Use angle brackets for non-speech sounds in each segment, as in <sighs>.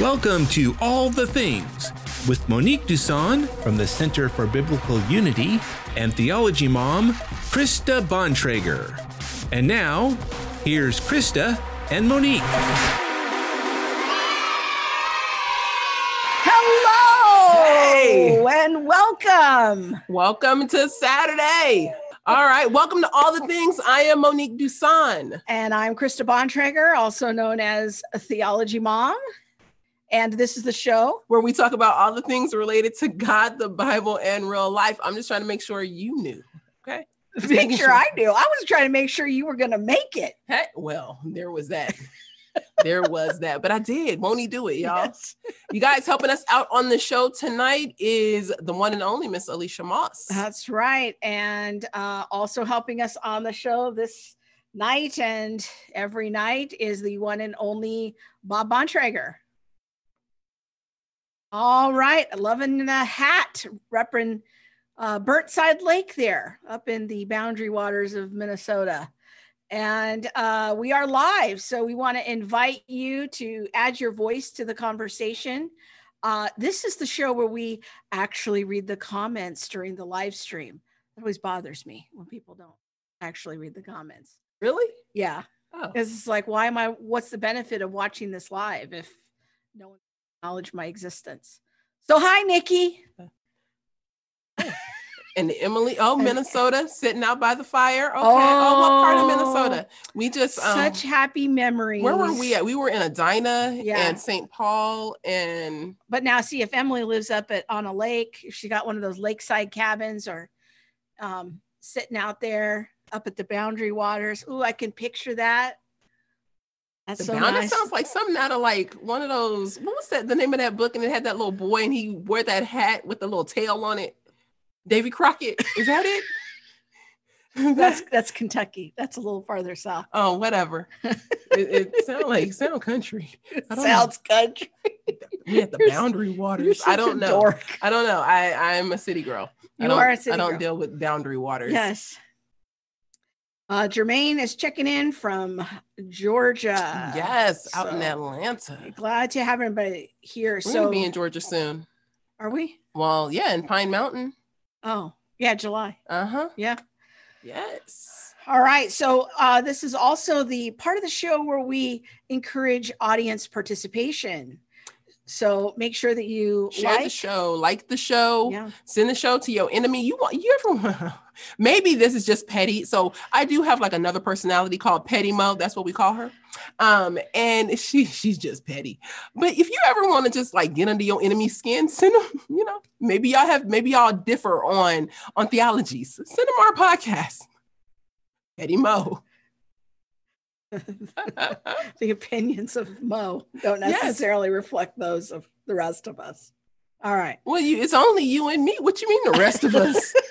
Welcome to All the Things with Monique Duson from the Center for Biblical Unity and Theology Mom, Krista Bontrager. And now, here's Krista and Monique. Hello Hey. and welcome. Welcome to Saturday. All right, welcome to all the things. I am Monique Duson. And I'm Krista Bontrager, also known as a Theology Mom. And this is the show. where we talk about all the things related to God, the Bible, and real life. I'm just trying to make sure you knew. Okay. Just <laughs> Make making sure I knew. I was trying to make sure you were going to make it. Hey, well, there was that. <laughs> there was that, but I did. Won't he do it, y'all? Yes. You guys helping us out on the show tonight is the one and only Miss Alicia Moss. That's right. And uh, also helping us on the show this night and every night is the one and only Bob Bontrager. All right. Loving the hat, repping uh, Burntside Lake there up in the boundary waters of Minnesota. And uh, we are live. So we want to invite you to add your voice to the conversation. Uh, this is the show where we actually read the comments during the live stream. It always bothers me when people don't actually read the comments. Really? Yeah. Oh, Because it's like, why am I, what's the benefit of watching this live if no one acknowledged my existence? So, hi, Nikki. <laughs> and Emily, oh, Minnesota, sitting out by the fire. Okay. Oh, what part of Oh. Minnesota? We just um, Such happy memories. Where were we at? We were in Edina Yeah. and St. Paul and But now, see, if Emily lives up at on a lake, if she got one of those lakeside cabins or um, sitting out there up at the boundary waters, ooh, I can picture that. That's the so bound. That nice. sounds like something out of like one of those. What was that? The name of that book? And it had that little boy, and he wore that hat with the little tail on it. Davy Crockett. Is that it? <laughs> that's that's Kentucky. That's a little farther south. oh, whatever. it, it <laughs> sound like sound country. I don't know. Sounds country. We at the You're- boundary waters. I don't know. dork. I don't know. I I'm a city girl. I You don't, are a city I don't girl. deal with boundary waters. Yes. Uh, Jermaine is checking in from Georgia. Yes, out in Atlanta. Glad to have everybody here. We're so, be in Georgia soon. are we? Well, yeah, in Pine Mountain. Oh, yeah, July. Uh huh. Yeah. Yes. All right. So, uh, this is also the part of the show where we encourage audience participation. So, make sure that you Share the show, like the show, Yeah. send the show to your enemy. You want you ever <laughs> maybe this is just petty. So I do have like another personality called Petty Mo. That's what we call her. Um, and she she's just petty. But if you ever want to just like get under your enemy's skin, send them, you know, maybe y'all have maybe y'all differ on on theologies. Send them our podcast. Petty Mo. <laughs> the opinions of Mo don't Yes. necessarily reflect those of the rest of us. All right. well, you it's only you and me. What you mean the rest of us? <laughs>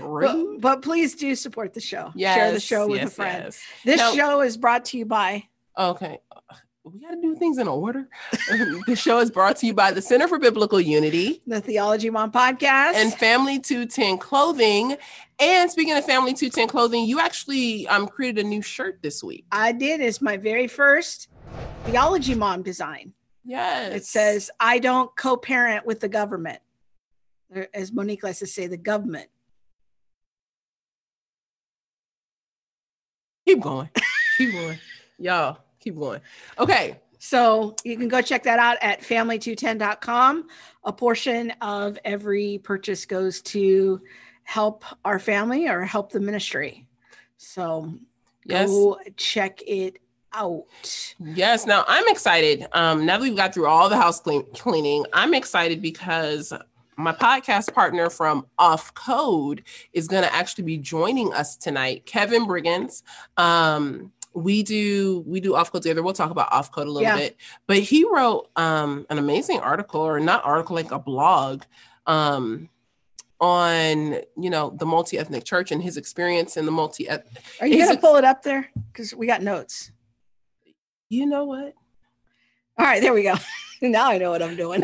But, but please do support the show. Share the show with a yes, friend. yes. This Now- show is brought to you by Okay. We got to do things in order. <laughs> the show is brought to you by the Center for Biblical Unity the Theology Mom podcast. and Family 210 Clothing. And speaking of Family 210 Clothing, you actually um, created a new shirt this week. I did is my very first Theology Mom design. Yes. It says, I don't co parent with the government. As Monique likes to say, the government. keep going. Keep going. <laughs> Y'all, keep going. Okay. So you can go check that out at family210.com. A portion of every purchase goes to help our family or help the ministry. So Yes. go check it out. Yes. Now I'm excited. Um, now that we've got through all the house clean- cleaning, I'm excited because my podcast partner from Off Code is going to actually be joining us tonight. Kevin Briggins. Um, we do we do off code together. We'll talk about off code a little Yeah. bit. But he wrote um, an amazing article, or not article, like a blog, um, on you know the multi ethnic church and his experience in the multi. Are you to it- pull it up there? Because we got notes. You know what? All right, there we go. <laughs> now I know what I'm doing.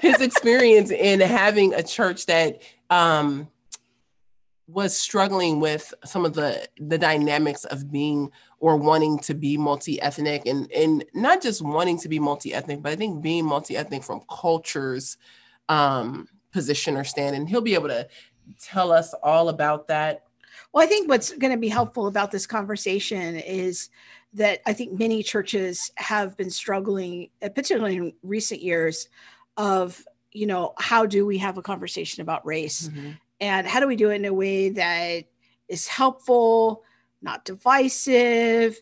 His experience in having a church that um was struggling with some of the the dynamics of being or wanting to be multi-ethnic and and not just wanting to be multi-ethnic but i think being multi-ethnic from cultures um position or stand and he'll be able to tell us all about that. Well i think what's going to be helpful about this conversation is that i think many churches have been struggling particularly in recent years of you know how do we have a conversation about race? Mm-hmm. And how do we do it in a way that is helpful not divisive?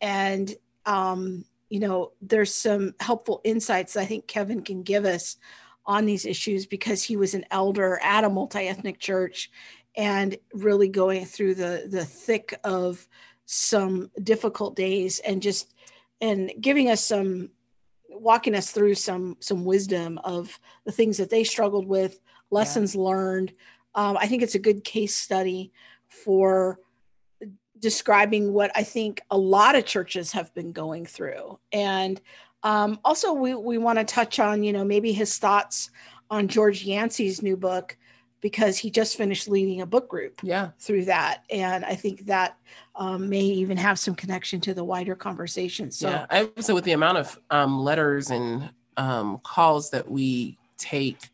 And um, you know there's some helpful insights i think kevin can give us on these issues because he was an elder at a multi-ethnic church and really going through the the thick of some difficult days and just and giving us some walking us through some some wisdom of the things that they struggled with lessons yeah. learned um, I think it's a good case study for describing what I think a lot of churches have been going through. And um, also, we, we want to touch on, you know, maybe his thoughts on George Yancey's new book because he just finished leading a book group yeah. through that. And I think that um, may even have some connection to the wider conversation. So, yeah, I would say with the amount of um, letters and um, calls that we take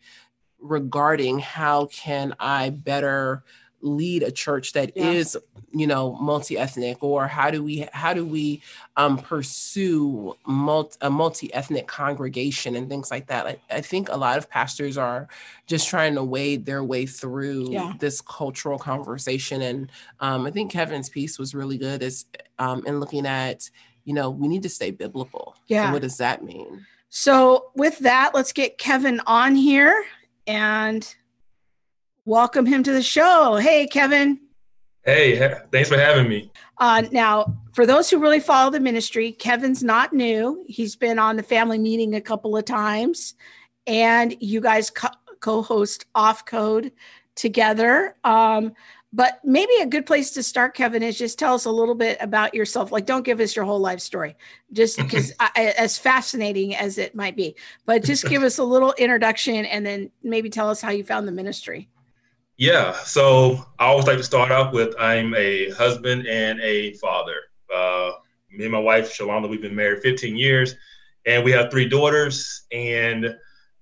regarding how can I better lead a church that yeah. is you know multi-ethnic or how do we how do we um, pursue multi, a multi-ethnic congregation and things like that I, I, think a lot of pastors are just trying to wade their way through yeah. this cultural conversation and um, i think kevin's piece was really good as um, in looking at you know we need to stay biblical yeah and what does that mean so with that let's get kevin on here and welcome him to the show. Hey, Kevin. Hey, thanks for having me. Uh, now, for those who really follow the ministry, Kevin's not new. He's been on the family meeting a couple of times, and you guys co host Off Code together. Um, but maybe a good place to start, Kevin, is just tell us a little bit about yourself. Like, don't give us your whole life story, just <laughs> because as fascinating as it might be, but just give us a little introduction and then maybe tell us how you found the ministry. Yeah. So I always like to start off with I'm a husband and a father. Uh, me and my wife, Shalonda, we've been married 15 years and we have three daughters. And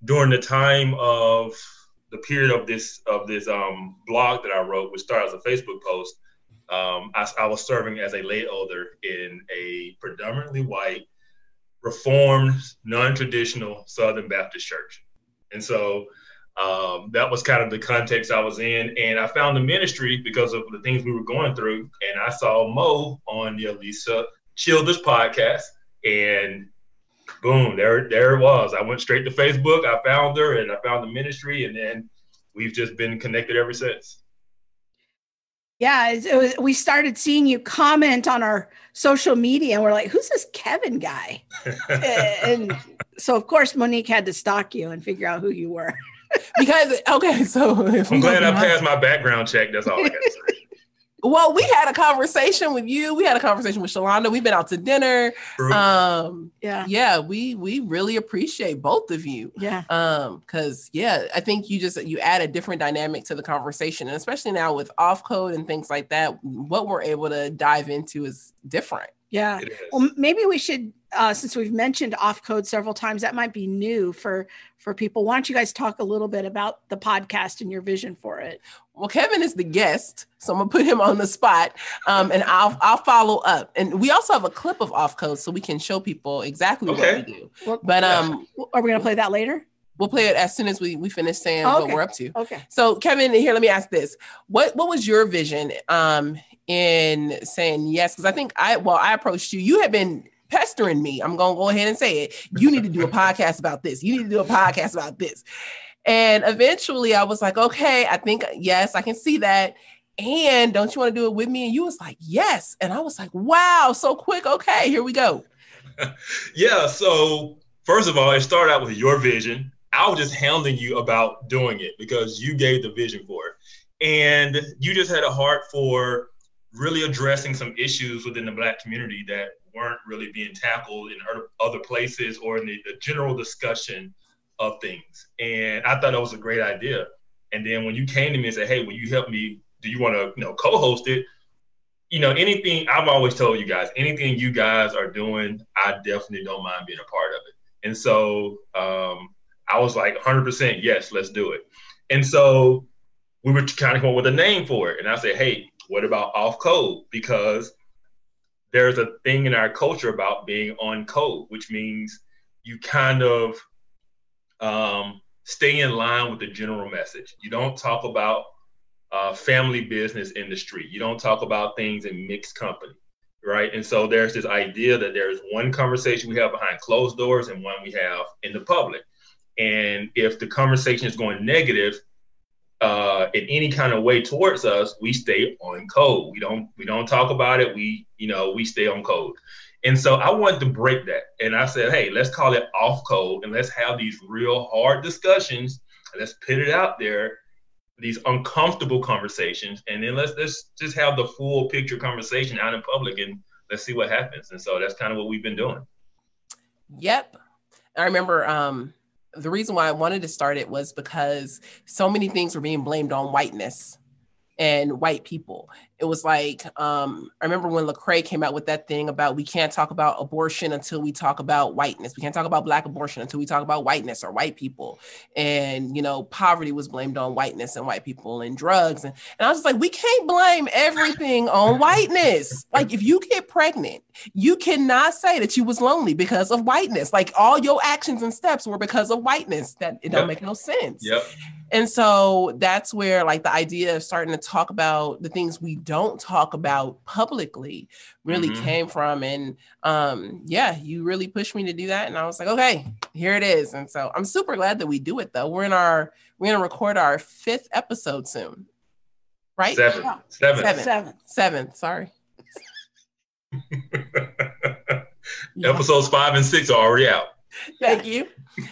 during the time of the period of this of this um, blog that I wrote, which started as a Facebook post, um, I, I, was serving as a lay elder in a predominantly white, reformed, non-traditional Southern Baptist church, and so um, that was kind of the context I was in. And I found the ministry because of the things we were going through, and I saw Mo on the Alisa Childers podcast, and boom, there there it was. I went straight to Facebook. I found her and I found the ministry, and then we've just been connected ever since. Yeah, it was, we started seeing you comment on our social media, and we're like, "Who's this Kevin guy?" <laughs> and so, of course, Monique had to stalk you and figure out who you were. Because okay, so I'm glad I passed my background check. That's all I got to say. Well, we had a conversation with you. We had a conversation with Shalonda. We've been out to dinner. Um, yeah, yeah. We we really appreciate both of you. Yeah. Um, because yeah, I think you just you add a different dynamic to the conversation, and especially now with off code and things like that, what we're able to dive into is different. Yeah. Well, maybe we should, uh, since we've mentioned off code several times, that might be new for for people. Why don't you guys talk a little bit about the podcast and your vision for it? Well, Kevin is the guest, so I'm gonna put him on the spot, um, and I'll I'll follow up. And we also have a clip of off code, so we can show people exactly okay. what we do. Well, but um, are we gonna play that later? We'll play it as soon as we, we finish saying okay. what we're up to. Okay. So Kevin, here, let me ask this. What what was your vision um in saying yes? Because I think I well, I approached you. You had been pestering me. I'm gonna go ahead and say it. You need to do a podcast about this. You need to do a podcast about this. And eventually I was like, okay, I think yes, I can see that. And don't you want to do it with me? And you was like, yes. And I was like, wow, so quick. Okay, here we go. <laughs> yeah. So first of all, it started out with your vision. I was just hounding you about doing it because you gave the vision for it. And you just had a heart for really addressing some issues within the black community that weren't really being tackled in other places or in the, the general discussion of things. And I thought that was a great idea. And then when you came to me and said, "Hey, will you help me do you want to you know co-host it? You know, anything I've always told you guys, anything you guys are doing, I definitely don't mind being a part of it. And so um, I was like 100% yes, let's do it. And so we were kind of going with a name for it. And I said, hey, what about off code? Because there's a thing in our culture about being on code, which means you kind of um, stay in line with the general message. You don't talk about uh, family business industry. You don't talk about things in mixed company, right? And so there's this idea that there's one conversation we have behind closed doors and one we have in the public. And if the conversation is going negative uh, in any kind of way towards us, we stay on code. We don't we don't talk about it. We you know we stay on code. And so I wanted to break that. And I said, hey, let's call it off code and let's have these real hard discussions. Let's put it out there these uncomfortable conversations, and then let's let's just have the full picture conversation out in public, and let's see what happens. And so that's kind of what we've been doing. Yep, I remember um, the reason why I wanted to start it was because so many things were being blamed on whiteness and white people. It was like um, I remember when Lecrae came out with that thing about we can't talk about abortion until we talk about whiteness. We can't talk about black abortion until we talk about whiteness or white people. And you know, poverty was blamed on whiteness and white people and drugs. And, and I was just like, we can't blame everything on whiteness. Like if you get pregnant, you cannot say that you was lonely because of whiteness. Like all your actions and steps were because of whiteness. That it don't yep. make no sense. Yep. And so that's where like the idea of starting to talk about the things we don't talk about publicly really mm-hmm. came from. And um, yeah, you really pushed me to do that. And I was like, okay, here it is. And so I'm super glad that we do it though. We're in our we're gonna record our fifth episode soon. Right? Seven. Yeah. Seven. Seven. Seven. Seven. Sorry. <laughs> Episodes five and six are already out. Thank you.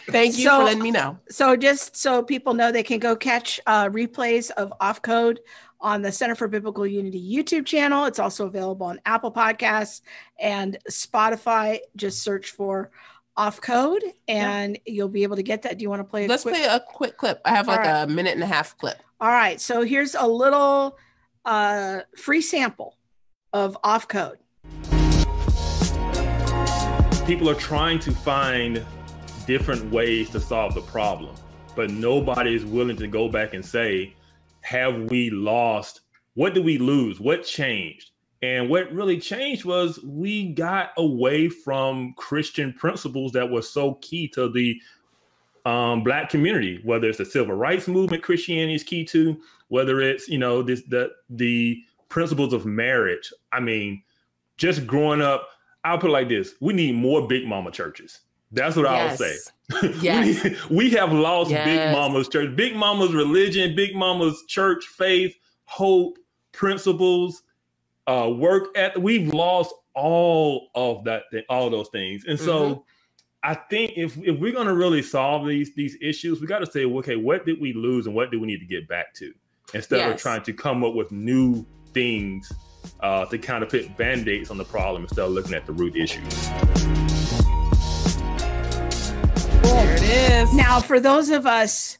Thank you so, for letting me know. So, just so people know, they can go catch uh, replays of Off Code on the Center for Biblical Unity YouTube channel. It's also available on Apple Podcasts and Spotify. Just search for Off Code, and yeah. you'll be able to get that. Do you want to play? Let's quick... play a quick clip. I have like right. a minute and a half clip. All right. So here's a little uh, free sample of Off Code people are trying to find different ways to solve the problem, but nobody is willing to go back and say, have we lost? What did we lose? What changed? And what really changed was we got away from Christian principles that were so key to the um, black community, whether it's the civil rights movement Christianity is key to, whether it's, you know, this the the principles of marriage. I mean, just growing up I'll put it like this: we need more big mama churches. That's what yes. I'll say. <laughs> Yes. we, we have lost yes. big mama's church, big mama's religion, big mama's church faith, hope, principles, uh, work at. We've lost all of that, all those things, and so. Mm-hmm. I think if, if we're going to really solve these these issues, we got to say, okay, what did we lose and what do we need to get back to, instead yes. of trying to come up with new things uh, to kind of put band-aids on the problem instead of looking at the root issues. Now, for those of us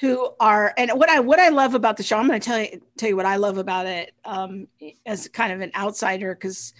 who are, and what I what I love about the show, I'm going to tell you tell you what I love about it um, as kind of an outsider because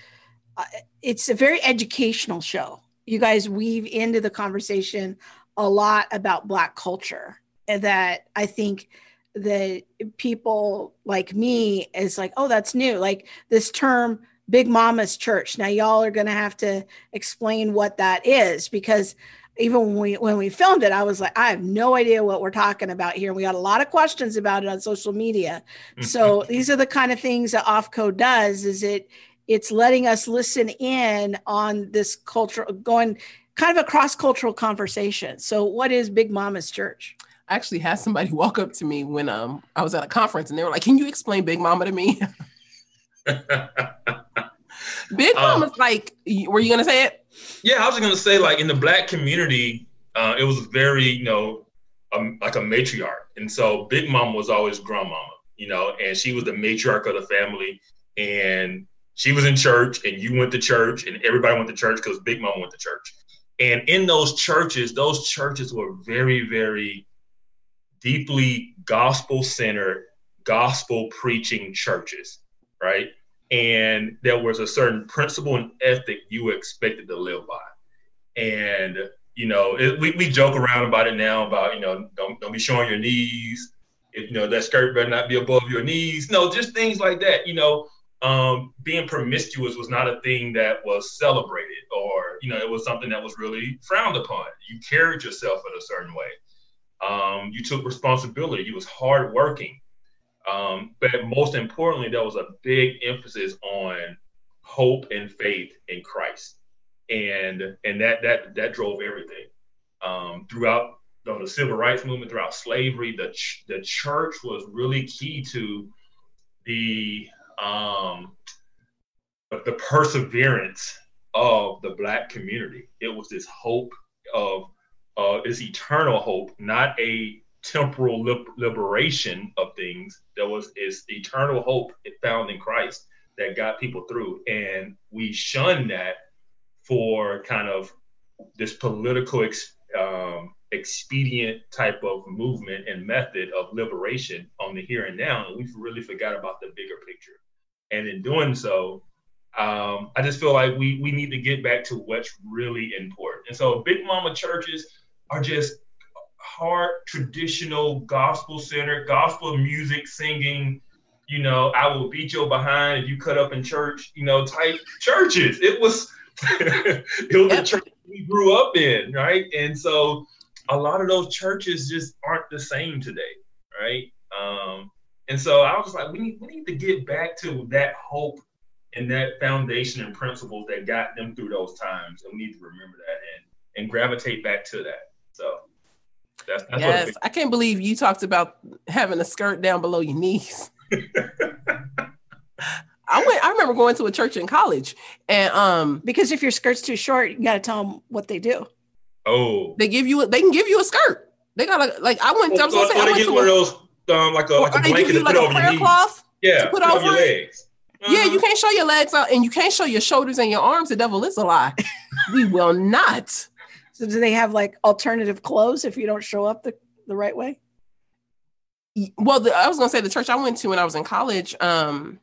uh, it's a very educational show. You guys weave into the conversation a lot about Black culture, that I think that people like me is like, oh, that's new. Like this term, Big Mama's Church. Now, y'all are going to have to explain what that is because even when we when we filmed it, I was like, I have no idea what we're talking about here. We got a lot of questions about it on social media. so these are the kind of things that Offcode does. Is it it's letting us listen in on this culture going kind of a cross cultural conversation. So, what is Big Mama's Church? I actually had somebody <laughs> walk up to me when um I was at a conference and they were like, "Can you explain Big Mama to me?" <laughs> Big um, Mama's like, were you gonna say it? Yeah, I was gonna say like in the black community, uh, it was very you know um, like a matriarch, and so Big Mama was always grandmama, you know, and she was the matriarch of the family, and she was in church, and you went to church, and everybody went to church because Big Mama went to church. And in those churches, those churches were very, very deeply gospel centered, gospel preaching churches, right? And there was a certain principle and ethic you expected to live by. And, you know, it, we, we joke around about it now about, you know, don't, don't be showing your knees. If, you know, that skirt better not be above your knees. No, just things like that. You know, um, being promiscuous was not a thing that was celebrated or, you know, it was something that was really frowned upon. You carried yourself in a certain way. Um, you took responsibility. You was hardworking. Um, but most importantly, there was a big emphasis on hope and faith in Christ, and and that that that drove everything um, throughout the, the, civil rights movement, throughout slavery. The ch- the church was really key to the um, the perseverance of the black community. It was this hope of uh, this eternal hope, not a temporal liberation of things. There was is eternal hope found in Christ that got people through, and we shun that for kind of this political ex, um, expedient type of movement and method of liberation on the here and now, and we've really forgot about the bigger picture. And in doing so, um, I just feel like we we need to get back to what's really important. And so, big mama churches are just hard traditional gospel center, gospel music singing you know i will beat your behind if you cut up in church you know type churches. It was <laughs> it was yep. the church we grew up in right? And so a lot of those churches just aren't the same today right? Um and so i was like we need, we need to get back to that hope and that foundation and principles that got them through those times and we need to remember that and and gravitate back to that so that's, that's yes, I can't believe you talked about having a skirt down below your knees. I went. I remember going to a church in college, and um, because if your skirt's too short, you got to tell them what they do. Oh, they give you. They can give you a skirt. They got a like. I went. Well, I was gonna say, I went to one of those um, like a, like a blanket to like put over your cloth. Yeah, to put, put over your legs. Uh-huh. Yeah, you uh-huh. can't show your legs out, and you can't show your shoulders and your arms. The devil is a lie. we will not. So do they have like alternative clothes if you don't show up the, the right way? Well, the, I was gonna say the church I went to when I was in college, um,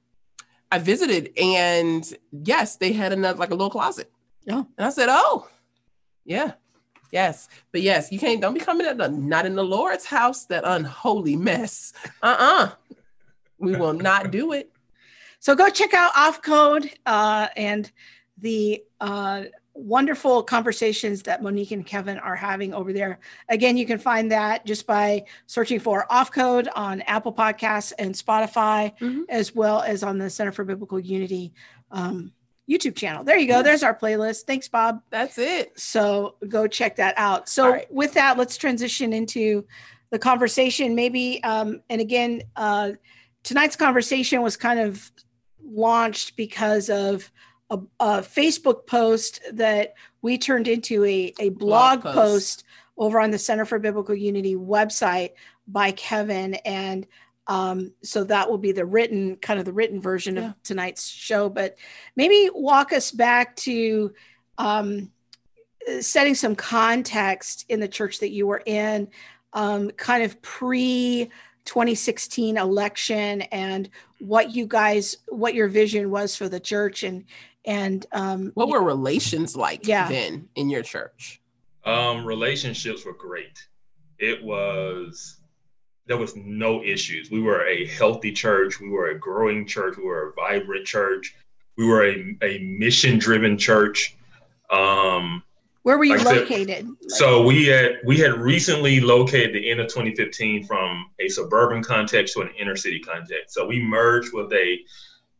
I visited and yes, they had another like a little closet. Yeah. And I said, Oh, yeah. Yes. But yes, you can't don't be coming at the not in the Lord's house, that unholy mess. Uh-uh. We will not do it. So go check out off code uh, and the uh, wonderful conversations that Monique and Kevin are having over there. Again, you can find that just by searching for Off Code on Apple Podcasts and Spotify, mm-hmm. as well as on the Center for Biblical Unity um, YouTube channel. There you go. Yes. There's our playlist. Thanks, Bob. That's it. So go check that out. So right. with that, let's transition into the conversation. Maybe, um, and again, uh, tonight's conversation was kind of launched because of a, a, Facebook post that we turned into a, a blog, blog post. post. over on the Center for Biblical Unity website by Kevin. And um, so that will be the written, kind of the written version yeah. of tonight's show. But maybe walk us back to um, setting some context in the church that you were in, um, kind of pre 2016 election and what you guys what your vision was for the church and and um, what were relations like yeah. then in your church? Um, relationships were great. It was there was no issues. We were a healthy church. We were a growing church. We were a vibrant church. We were a, a mission driven church. Um, Where were you like located? Said, so we had we had recently located the end of 2015 from a suburban context to an inner city context. So we merged with a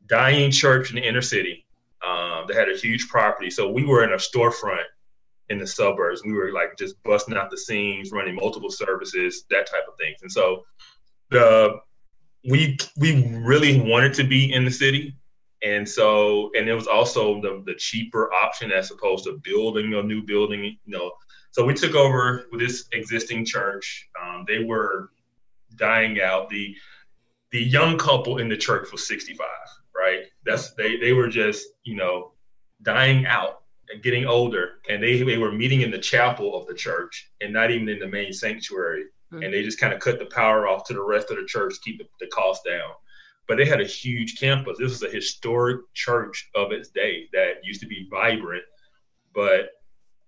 dying church in the inner city um, they had a huge property, so we were in a storefront in the suburbs. We were like just busting out the seams, running multiple services, that type of things. And so the we we really wanted to be in the city. And so and it was also the, the cheaper option as opposed to building a new building, you know. So we took over with this existing church. Um, they were dying out. The the young couple in the church was 65 right? That's they they were just you know dying out and getting older, and they they were meeting in the chapel of the church and not even in the main sanctuary mm-hmm. and they just kind of cut the power off to the rest of the church, keep the, the cost down. But they had a huge campus. This was a historic church of its day that used to be vibrant, but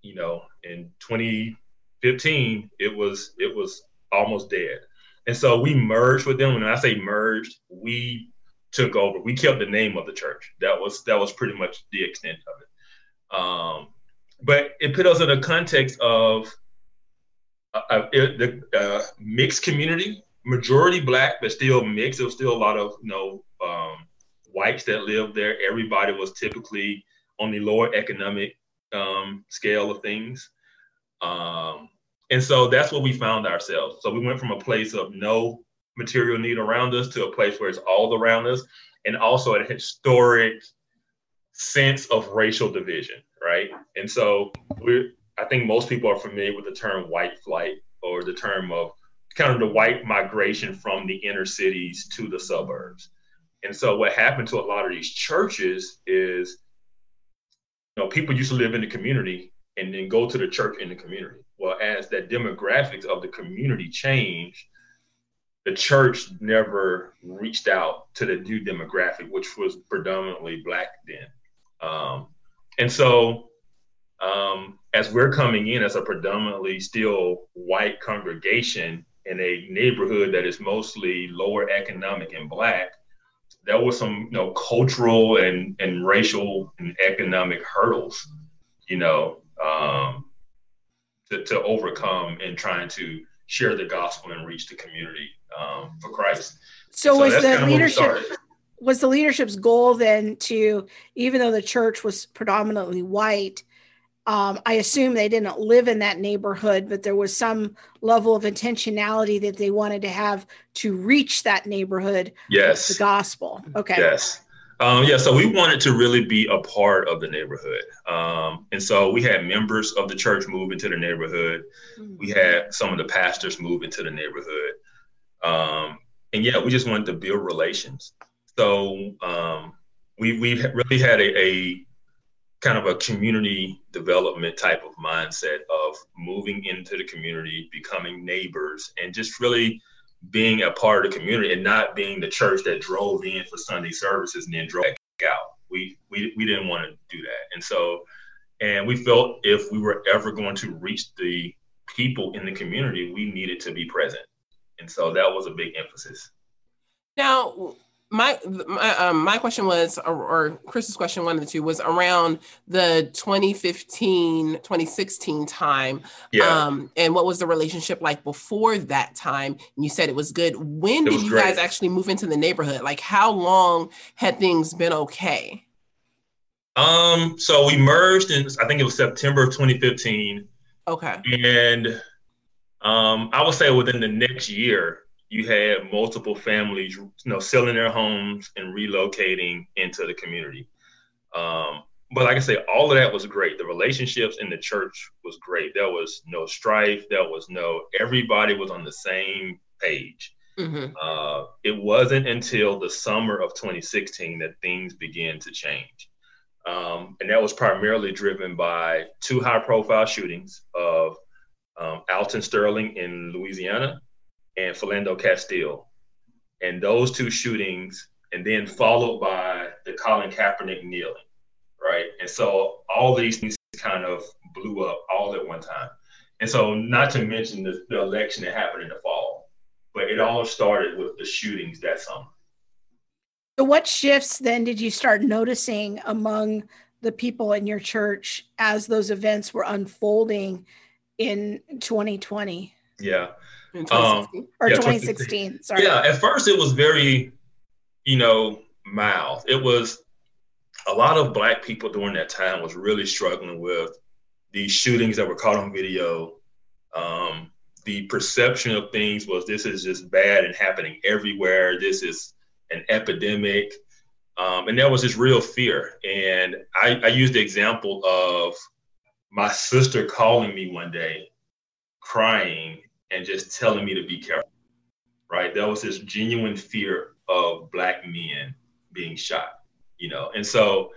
you know, in 2015, it was it was almost dead. And so we merged with them. When I say merged, we took over. We kept the name of the church. That was that was pretty much the extent of it. Um, but it put us in a context of the uh, mixed community, majority black, but still mixed. There was still a lot of you know um, whites that lived there. Everybody was typically on the lower economic um, scale of things. Um, and so that's what we found ourselves. So we went from a place of no material need around us to a place where it's all around us, and also a historic sense of racial division, right? And so we're I think most people are familiar with the term white flight or the term of kind of the white migration from the inner cities to the suburbs. And so what happened to a lot of these churches is you know people used to live in the community and then go to the church in the community. Well, as that demographics of the community changed, the church never reached out to the new demographic, which was predominantly black then. Um, and so, um, as we're coming in as a predominantly still white congregation in a neighborhood that is mostly lower economic and black, there was some you know cultural and and racial and economic hurdles, you know, um, to, to overcome in trying to share the gospel and reach the community um, for Christ. So, so was the leadership was the leadership's goal then to even though the church was predominantly white um, I assume they didn't live in that neighborhood, but there was some level of intentionality that they wanted to have to reach that neighborhood. Yes. The gospel. Okay. Yes. Um, yeah, so we wanted to really be a part of the neighborhood. Um, and so we had members of the church move into the neighborhood. Mm-hmm. We had some of the pastors move into the neighborhood. Um, and yeah, we just wanted to build relations. So um, we, we really had a, a kind of a community development type of mindset of moving into the community, becoming neighbors, and just really being a part of the community and not being the church that drove in for Sunday services and then drove back out. We we we didn't want to do that, and so and we felt if we were ever going to reach the people in the community, we needed to be present, and so that was a big emphasis. Now, my my, um, my question was or, or, Krista's question one of the two was around the 2015 2016 time. Yeah. um and what was the relationship like before that time? And you said it was good. When it did you great. guys actually move into the neighborhood? Like how long had things been okay? Um so we merged in i think it was september of 2015 okay. And um i would say within the next year you had multiple families, you know, selling their homes and relocating into the community. Um, but like I say, all of that was great. The relationships in the church was great. There was no strife. There was no. Everybody was on the same page. Mm-hmm. Uh, it wasn't until the summer of 2016 that things began to change. Um, and that was primarily driven by two high profile shootings of um, Alton Sterling in Louisiana and Philando Castile. And those two shootings, and then followed by the Colin Kaepernick kneeling, right? And so all these things kind of blew up all at one time. And so, not to mention the, the election that happened in the fall, but it all started with the shootings that summer. So, what shifts then did you start noticing among the people in your church as those events were unfolding in 2020? Yeah. In 2016 um, or yeah, 2016. Sorry. Yeah, at first it was very, you know, mild. It was a lot of black people during that time was really struggling with these shootings that were caught on video. Um, the perception of things was this is just bad and happening everywhere. This is an epidemic. Um, and there was this real fear. And I, I used the example of my sister calling me one day crying and just telling me to be careful. Right? There was this genuine fear of black men being shot, you know. And so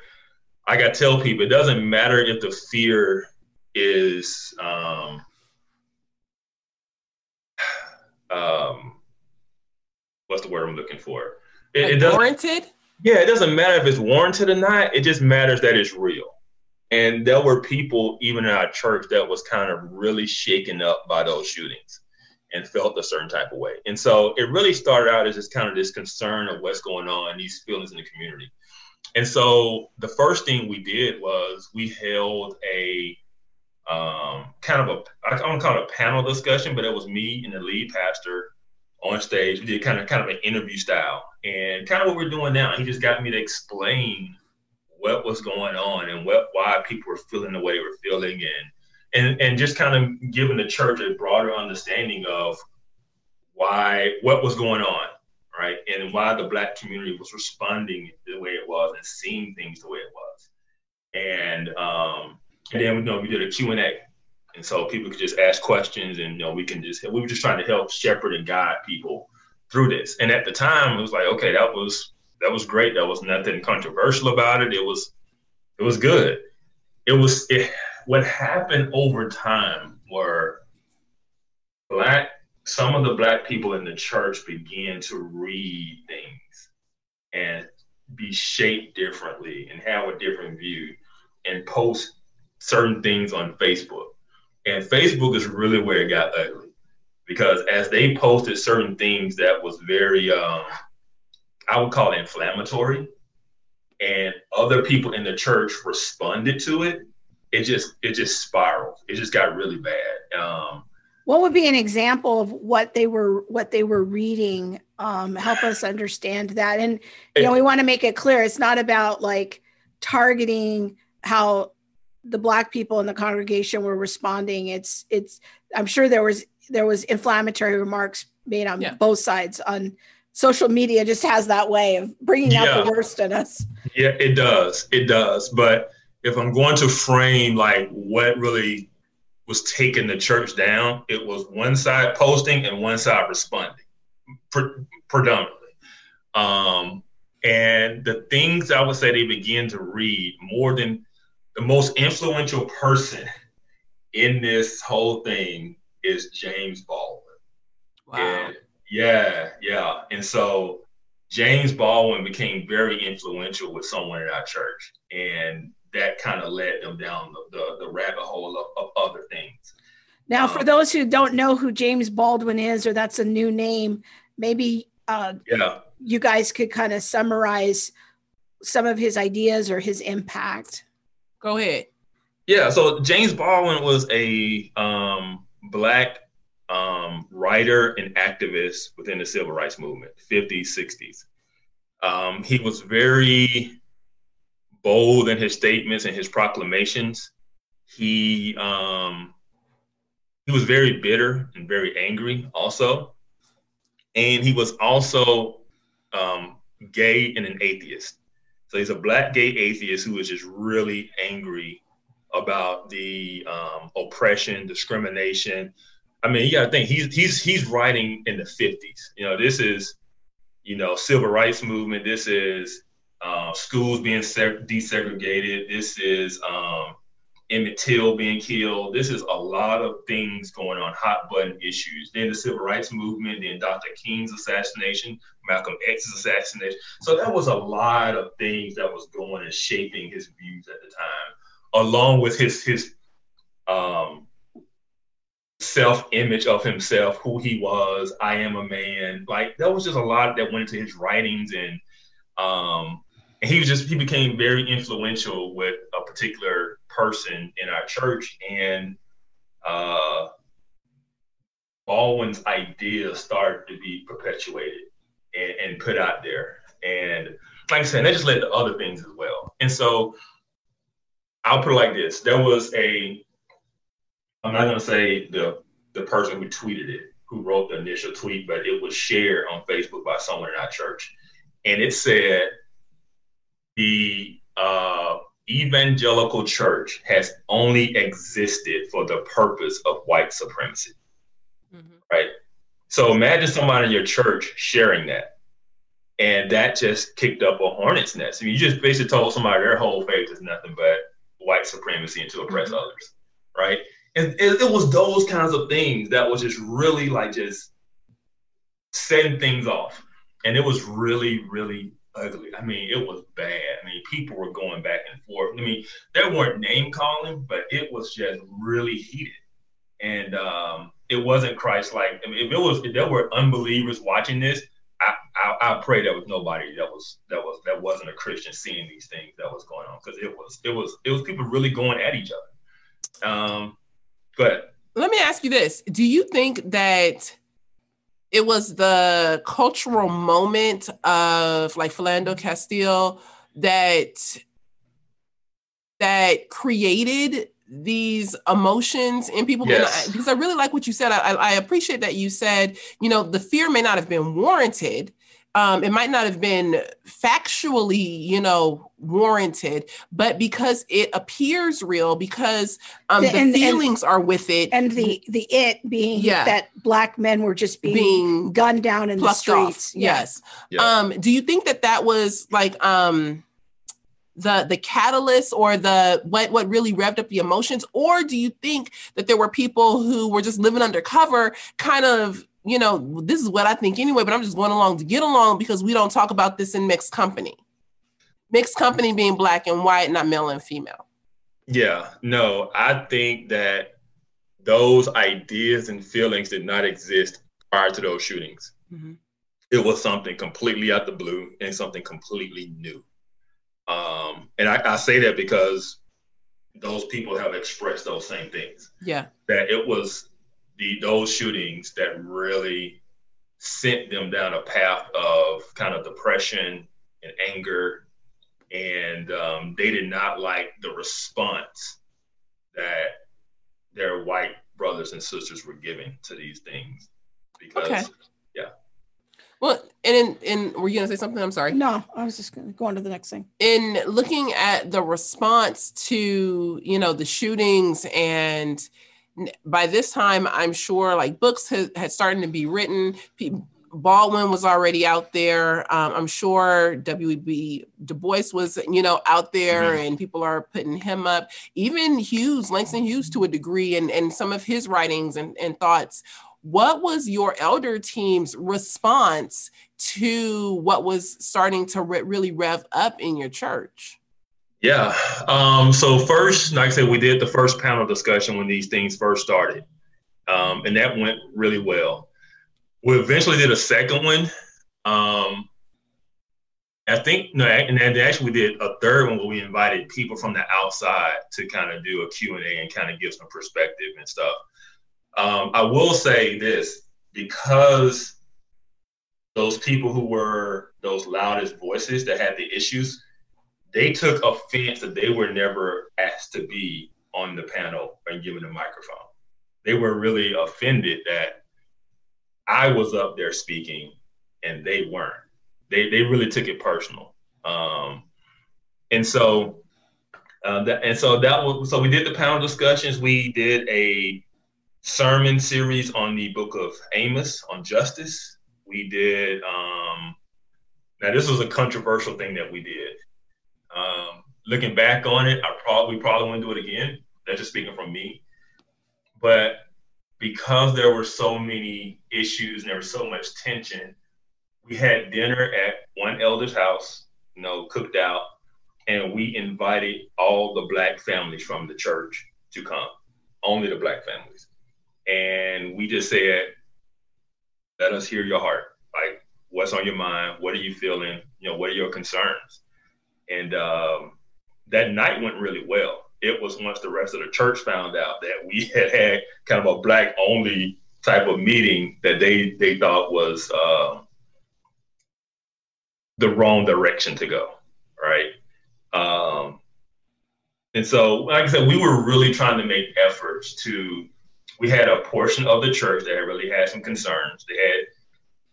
I got to tell people it doesn't matter if the fear is um, <sighs> what's the word I'm looking for? It, Like it doesn't. warranted? Yeah, it doesn't matter if it's warranted or not. It just matters that it's real. And there were people, even in our church, that was kind of really shaken up by those shootings and felt a certain type of way. And so it really started out as just kind of this concern of what's going on, these feelings in the community. And so the first thing we did was we held a um, kind of a, I don't call it a panel discussion, but it was me and the lead pastor on stage. We did kind of kind of an interview style, and kind of what we're doing now. He just got me to explain what was going on and what why people were feeling the way they were feeling, and and and just kind of giving the church a broader understanding of why what was going on, right, and why the black community was responding the way it was and seeing things the way it was, and um, and then you know we did a Q and A. And so people could just ask questions, and you know we can just we were just trying to help shepherd and guide people through this. And at the time, it was like, okay, that was that was great. that was nothing controversial about it. It was it was good. It was it, what happened over time were black some of the black people in the church began to read things and be shaped differently and have a different view and post certain things on Facebook. And Facebook is really where it got ugly because as they posted certain things that was very, um, I would call it inflammatory, and other people in the church responded to it, it just it just spiraled. It just got really bad. Um, What would be an example of what they were what they were reading? Um, help us understand that. And you know, we want to make it clear it's not about like targeting how the black people in the congregation were responding. It's it's I'm sure there was there was inflammatory remarks made on Yeah. both sides on social media just has that way of bringing out the worst in us. Yeah, it does. It does. But if I'm going to frame like what really was taking the church down, it was one side posting and one side responding, pre- predominantly. Um, and the things I would say they began to read more than the most influential person in this whole thing is James Baldwin. Wow. And yeah, yeah. And so James Baldwin became very influential with someone in our church. And that kind of led them down the, the, the rabbit hole of, of other things. Now, for Um, those who don't know who James Baldwin is, or that's a new name, maybe uh, Yeah. you guys could kind of summarize some of his ideas or his impact. Go ahead. Yeah. So James Baldwin was a um, black um, writer and activist within the civil rights movement, 50s, 60s. Um, he was very bold in his statements and his proclamations. He um, he was very bitter and very angry, also, and he was also um, gay and an atheist. So he's a black gay atheist who is just really angry about the um, oppression, discrimination. I mean, you got to think he's he's he's writing in the fifties. You know, this is you know civil rights movement. This is uh, schools being seg- desegregated. This is um, Emmett Till being killed. This is a lot of things going on, hot button issues. Then the civil rights movement. Then Dr. King's assassination, Malcolm X's assassination. So that was a lot of things that was going and shaping his views at the time, along with his his um, self image of himself, who he was. I am a man. Like that was just a lot that went into his writings, and um, and he was just he became very influential with a particular person in our church, and uh, Baldwin's ideas started to be perpetuated and, and put out there. And like I said, that just led to other things as well. And so I'll put it like this: there was a, I'm not gonna say the the person who tweeted it, who wrote the initial tweet, but it was shared on Facebook by someone in our church, and it said the uh, evangelical church has only existed for the purpose of white supremacy Mhm. right? So imagine somebody in your church sharing that. And that just kicked up a hornet's nest. I mean, you just basically told somebody their whole faith is nothing but white supremacy and to oppress Mhm. others, right? And it, it was those kinds of things that was just really like just setting things off. and it was really, really ugly. I mean, it was bad. I mean, people were going back and forth. I mean, there weren't name calling, but it was just really heated, and um, it wasn't Christ-like. I mean, if it was, if there were unbelievers watching this, I, I, I pray there was nobody that was that was that wasn't a Christian seeing these things that was going on because it was it was it was people really going at each other. Um, but let me ask you this: Do you think that? It was the cultural moment of like Philando Castile that that created these emotions in people yes. because I really like what you said. I, I appreciate that you said, you know, the fear may not have been warranted, um, it might not have been factually, you know, warranted, but because it appears real, because um, the, the and, feelings and, are with it, and the the it being yeah. that black men were just being, being gunned down in the streets. Off. Yes. Yeah. Um, do you think that that was like um, the the catalyst or the what what really revved up the emotions, or do you think that there were people who were just living undercover, kind of you know, this is what I think anyway, but I'm just going along to get along because we don't talk about this in mixed company. Mixed company being black and white, not male and female. Yeah, no, I think that those ideas and feelings did not exist prior to those shootings. Mm-hmm. It was something completely out the blue and something completely new. Um, and I, I say that because those people have expressed those same things. Yeah. That it was the those shootings that really sent them down a path of kind of depression and anger, and um, they did not like the response that their white brothers and sisters were giving to these things. Because, okay. yeah. Well, and in, in were you gonna say something? I'm sorry. No, I was just gonna go on to the next thing. In looking at the response to you know the shootings and by this time, I'm sure like books had, had started to be written. Baldwin was already out there. Um, I'm sure W.B. Du Bois was, you know, out there, mm-hmm. and people are putting him up. Even Hughes, Langston Hughes, to a degree, and and some of his writings and, and thoughts. What was your elder team's response to what was starting to re- really rev up in your church? Yeah. Um, so first, like I said, we did the first panel discussion when these things first started, um, and that went really well. We eventually did a second one. Um, I think no, and then actually we did a third one where we invited people from the outside to kind of do a Q and A and kind of give some perspective and stuff. Um, I will say this because those people who were those loudest voices that had the issues they took offense that they were never asked to be on the panel and given a microphone. They were really offended that I was up there speaking and they weren't. They they really took it personal. Um, and so uh, that, and so that was so we did the panel discussions. We did a sermon series on the book of Amos on justice. We did um, now this was a controversial thing that we did. Um, looking back on it, I probably probably wouldn't do it again. That's just speaking from me. But because there were so many issues and there was so much tension, we had dinner at one elder's house, you know, cooked out, and we invited all the black families from the church to come, only the black families. And we just said, let us hear your heart. Like, what's on your mind? What are you feeling? You know, what are your concerns? And um, that night went really well. It was once the rest of the church found out that we <laughs> had had kind of a black only type of meeting that they they thought was uh, the wrong direction to go, right? Um, and so, like I said, we were really trying to make efforts to. We had a portion of the church that really had some concerns. They had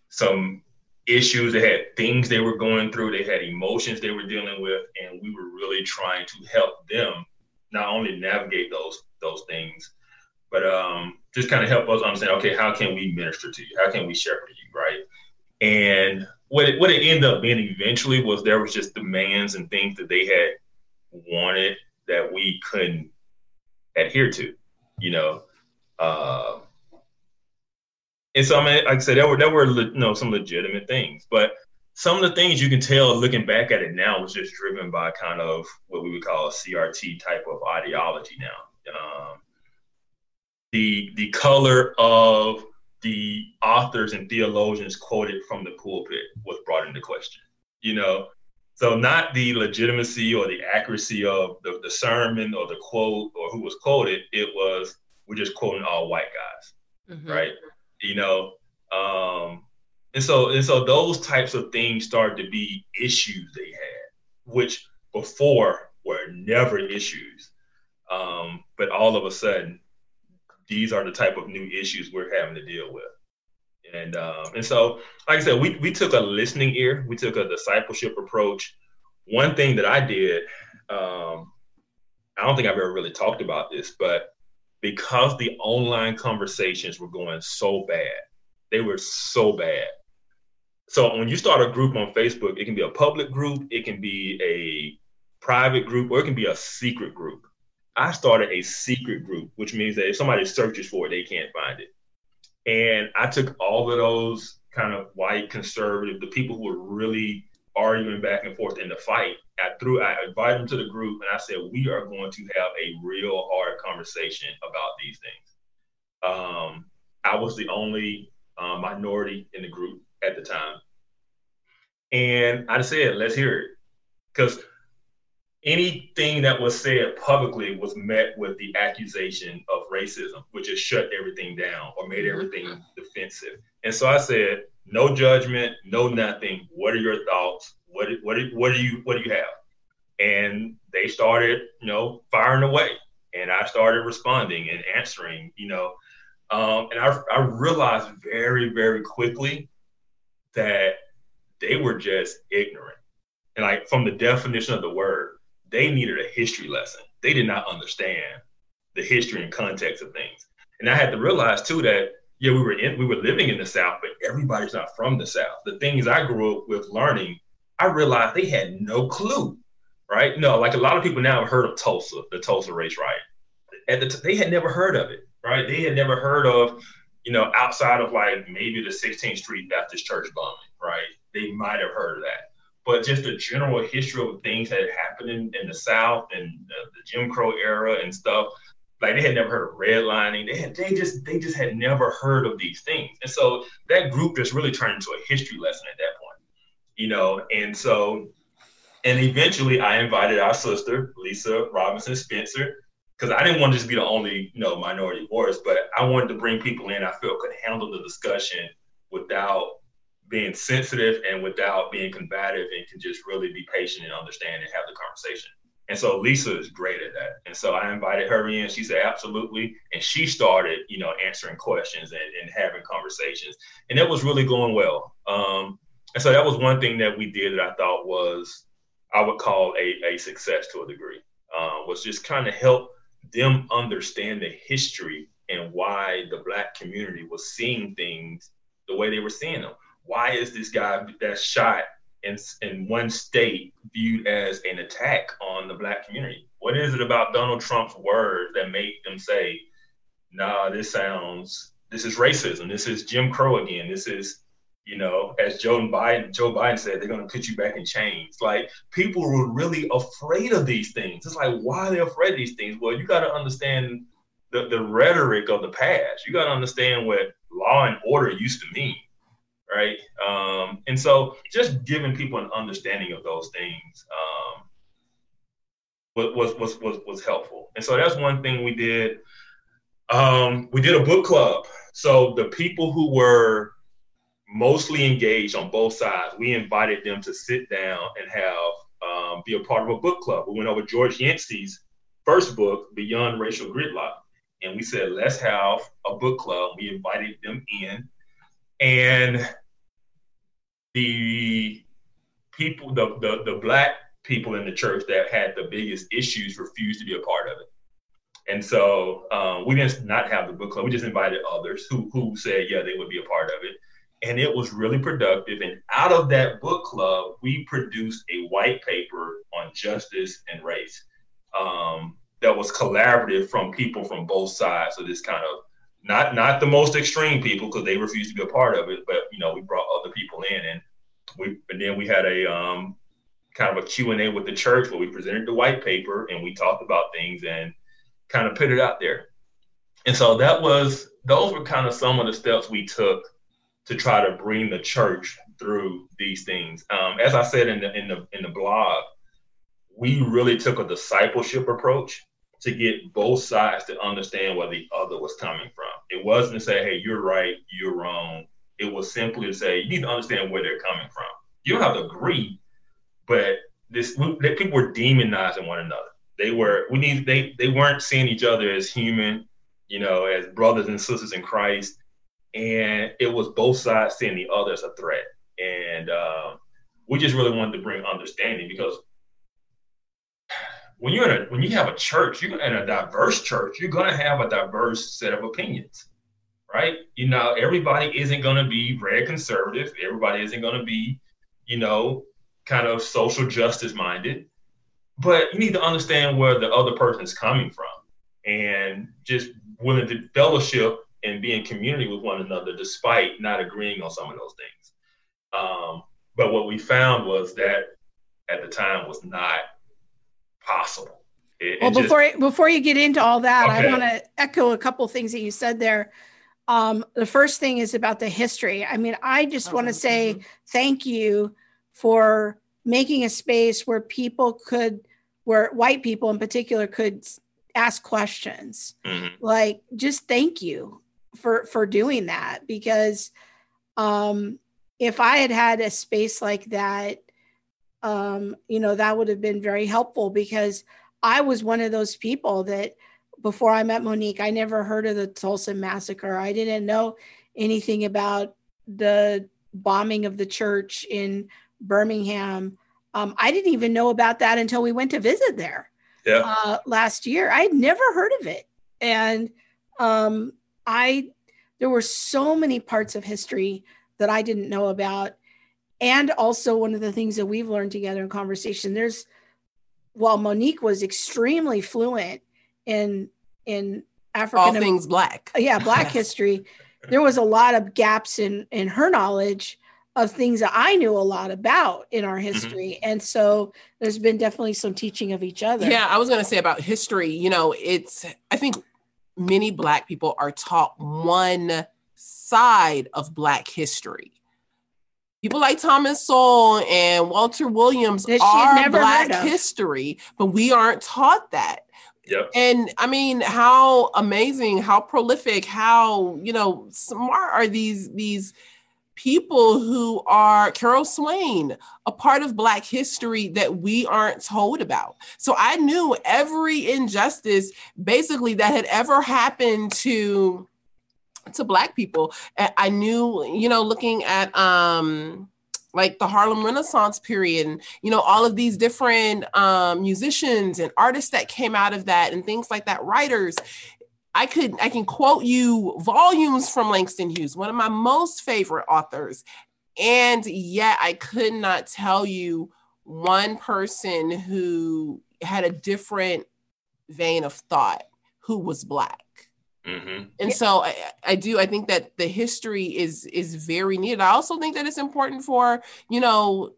some issues, they had things they were going through, they had emotions they were dealing with, and we were really trying to help them not only navigate those those things, but um, just kind of help us understand, okay, how can we minister to you? How can we shepherd you, right? And what it, what it ended up being eventually was there was just demands and things that they had wanted that we couldn't adhere to, you know. Uh, And so I mean, like I said, there were there were you know some legitimate things, but some of the things you can tell looking back at it now was just driven by kind of what we would call a CRT type of ideology now. Um, the the color of the authors and theologians quoted from the pulpit was brought into question. You know, so not the legitimacy or the accuracy of the, the sermon or the quote or who was quoted. It was we're just quoting all white guys, mm-hmm. right? You know, um, and so and so those types of things started to be issues they had, which before were never issues. Um, but all of a sudden, these are the type of new issues we're having to deal with. And um, and so, like I said, we we took a listening ear, we took a discipleship approach. One thing that I did, um, I don't think I've ever really talked about this, but because the online conversations were going so bad, they were so bad. So when you start a group on Facebook, it can be a public group, it can be a private group, or it can be a secret group. I started a secret group, which means that if somebody searches for it, they can't find it. And I took all of those kind of white conservative, the people who were really arguing back and forth in the fight. I threw, I invited them to the group, and I said, "We are going to have a real hard conversation about these things." Um, I was the only uh, minority in the group at the time, and I said, "Let's hear it," because anything that was said publicly was met with the accusation of racism, which has shut everything down or made everything mm-hmm. defensive. And so I said, no judgment, no nothing. What are your thoughts? What what what do you what do you have? And they started, you know, firing away, and I started responding and answering, you know, um, and I I realized very very quickly that they were just ignorant, and like from the definition of the word, they needed a history lesson. They did not understand the history and context of things. And I had to realize too that yeah, we were in, we were living in the South, but everybody's not from the South. The things I grew up with learning, I realized they had no clue, right? No, like a lot of people now have heard of Tulsa, the Tulsa race riot. At the t- they had never heard of it, right? They had never heard of, you know, outside of like maybe the 16th Street Baptist Church bombing, right? They might have heard of that but just the general history of things that happened in, in the South and the, the, Jim Crow era and stuff. Like they had never heard of redlining. They had they just they just had never heard of these things. And so that group just really turned into a history lesson at that point. You know, and so and eventually I invited our sister, Lisa Robinson Spencer, because I didn't want to just be the only, you know, minority voice, but I wanted to bring people in I felt could handle the discussion without being sensitive and without being combative and can just really be patient and understand and have the conversation. And so Lisa is great at that. And so I invited her in. She said, absolutely. And she started, you know, answering questions and, and having conversations. And it was really going well. Um, and so that was one thing that we did that I thought was, I would call a, a success to a degree, uh, was just kind of help them understand the history and why the Black community was seeing things the way they were seeing them why is this guy that's shot in, in one state viewed as an attack on the black community? What is it about Donald Trump's words that make them say, nah, this sounds, this is racism. This is Jim Crow again. This is, you know, as Joe Biden, Joe Biden said, they're going to put you back in chains. Like people were really afraid of these things. It's like, why are they afraid of these things? Well, you got to understand the, the rhetoric of the past. You got to understand what law and order used to mean right? Um, and so just giving people an understanding of those things um, was, was, was, was helpful. And so that's one thing we did. Um, we did a book club. So the people who were mostly engaged on both sides, we invited them to sit down and have um, be a part of a book club. We went over George Yancey's first book, Beyond Racial Gridlock. And we said, let's have a book club. We invited them in and the people, the, the, the black people in the church that had the biggest issues refused to be a part of it. And so um, we didn't not have the book club. We just invited others who, who said, yeah, they would be a part of it. And it was really productive. And out of that book club, we produced a white paper on justice and race um, that was collaborative from people from both sides of this kind of not not the most extreme people because they refused to be a part of it, but you know we brought other people in, and we and then we had a um, kind of a Q and A with the church where we presented the white paper and we talked about things and kind of put it out there. And so that was those were kind of some of the steps we took to try to bring the church through these things. Um, as I said in the in the in the blog, we really took a discipleship approach to get both sides to understand where the other was coming from. It wasn't to say, "Hey, you're right, you're wrong." It was simply to say, "You need to understand where they're coming from." You don't have to agree, but this people were demonizing one another. They were we need they they weren't seeing each other as human, you know, as brothers and sisters in Christ, and it was both sides seeing the other as a threat. And uh, we just really wanted to bring understanding because when you're in a when you have a church, you're in a diverse church, you're gonna have a diverse set of opinions, right? You know, everybody isn't gonna be very conservative. Everybody isn't gonna be, you know, kind of social justice minded. But you need to understand where the other person's coming from and just willing to fellowship and be in community with one another despite not agreeing on some of those things. Um, but what we found was that at the time was not possible. It, well, it before just, before you get into all that, okay. I want to echo a couple things that you said there. Um, the first thing is about the history. I mean, I just want to say mm-hmm. thank you for making a space where people could, where white people in particular could ask questions. Mm-hmm. Like, just thank you for for doing that because um, if I had had a space like that, um, you know, that would have been very helpful because I was one of those people that before I met Monique, I never heard of the Tulsa massacre. I didn't know anything about the bombing of the church in Birmingham. Um, I didn't even know about that until we went to visit there yeah. uh, last year. I had never heard of it, and um, I there were so many parts of history that I didn't know about, and also one of the things that we've learned together in conversation. There's while Monique was extremely fluent in in African all things black, yeah, black <laughs> history. There was a lot of gaps in in her knowledge of things that I knew a lot about in our mm-hmm. history. Mm-hmm. And so there's been definitely some teaching of each other. Yeah, I was going to say about history, you know, it's, I think many Black people are taught one side of Black history. People like Thomas Sowell and Walter Williams are Black history, but we aren't taught that. Yep. And I mean, how amazing, how prolific, how you know smart are these these people who are Carol Swain, a part of Black history that we aren't told about. So I knew every injustice basically that had ever happened to to Black people. I knew, you know, looking at um like the Harlem Renaissance period and you know all of these different um, musicians and artists that came out of that and things like that writers I could I can quote you volumes from Langston Hughes, one of my most favorite authors. And yet I could not tell you one person who had a different vein of thought who was black. Mm-hmm. And so I, I, do I think that the history is is very needed. I also think that it's important for, you know,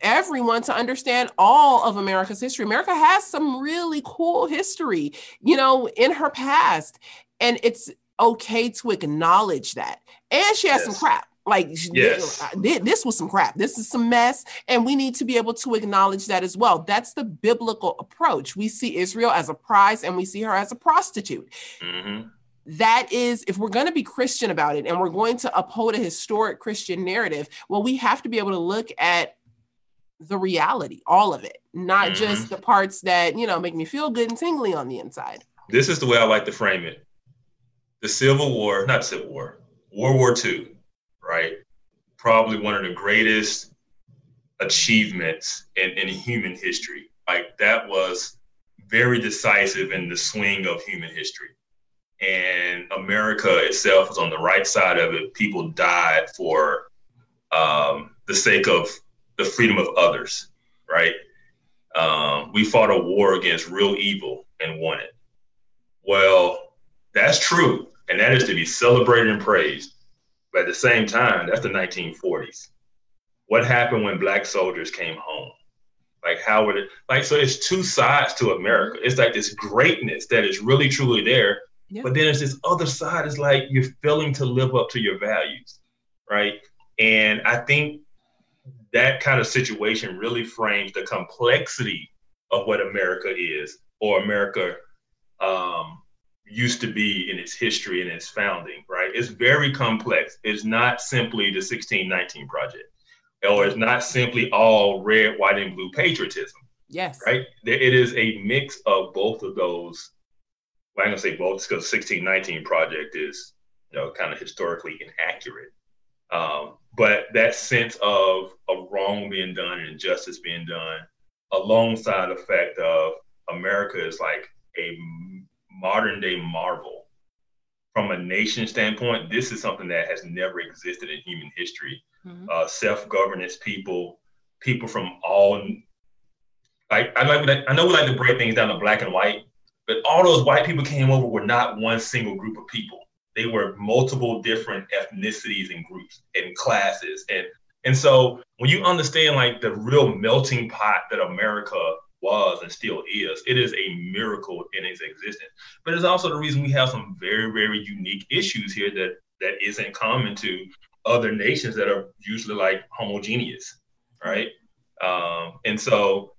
everyone to understand all of America's history. America has some really cool history, you know, in her past. And it's okay to acknowledge that. And she has yes. some crap. Like yes. this, this was some crap. This is some mess. And we need to be able to acknowledge that as well. That's the biblical approach. We see Israel as a prize and we see her as a prostitute. Mm-hmm that is if we're going to be christian about it and we're going to uphold a historic christian narrative well we have to be able to look at the reality, all of it, not mm-hmm. just the parts that, you know, make me feel good and tingly on the inside. This is the way I like to frame it. The Civil War, not Civil War, World War II, right? Probably one of the greatest achievements in, in human history. Like that was very decisive in the swing of human history. And America itself was on the right side of it. People died for um, the sake of the freedom of others, right? Um, we fought a war against real evil and won it. Well, that's true. and that is to be celebrated and praised. But at the same time, that's the 1940s. What happened when black soldiers came home? Like how would it like so it's two sides to America. It's like this greatness that is really truly there. Yeah. But then there's this other side, it's like you're failing to live up to your values. Right. And I think that kind of situation really frames the complexity of what America is or America um, used to be in its history and its founding, right? It's very complex. It's not simply the 1619 project, or it's not simply all red, white, and blue patriotism. Yes. Right? It is a mix of both of those. Well, I'm going to say both because 1619 project is, you know, kind of historically inaccurate. Um, but that sense of a wrong being done and injustice being done alongside the fact of America is like a modern day marvel. From a nation standpoint, this is something that has never existed in human history. Mm-hmm. Uh, Self governance people, people from all like I like I know we like to break things down to black and white, but all those white people came over were not one single group of people. They were multiple different ethnicities and groups and classes. And and so when you understand like the real melting pot that America was and still is. It is a miracle in its existence. But it's also the reason we have some very, very unique issues here that that isn't common to other nations that are usually like homogeneous, right? Um, and so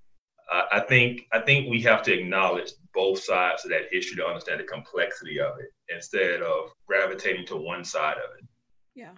I think I think we have to acknowledge both sides of that history to understand the complexity of it instead of gravitating to one side of it. Yeah.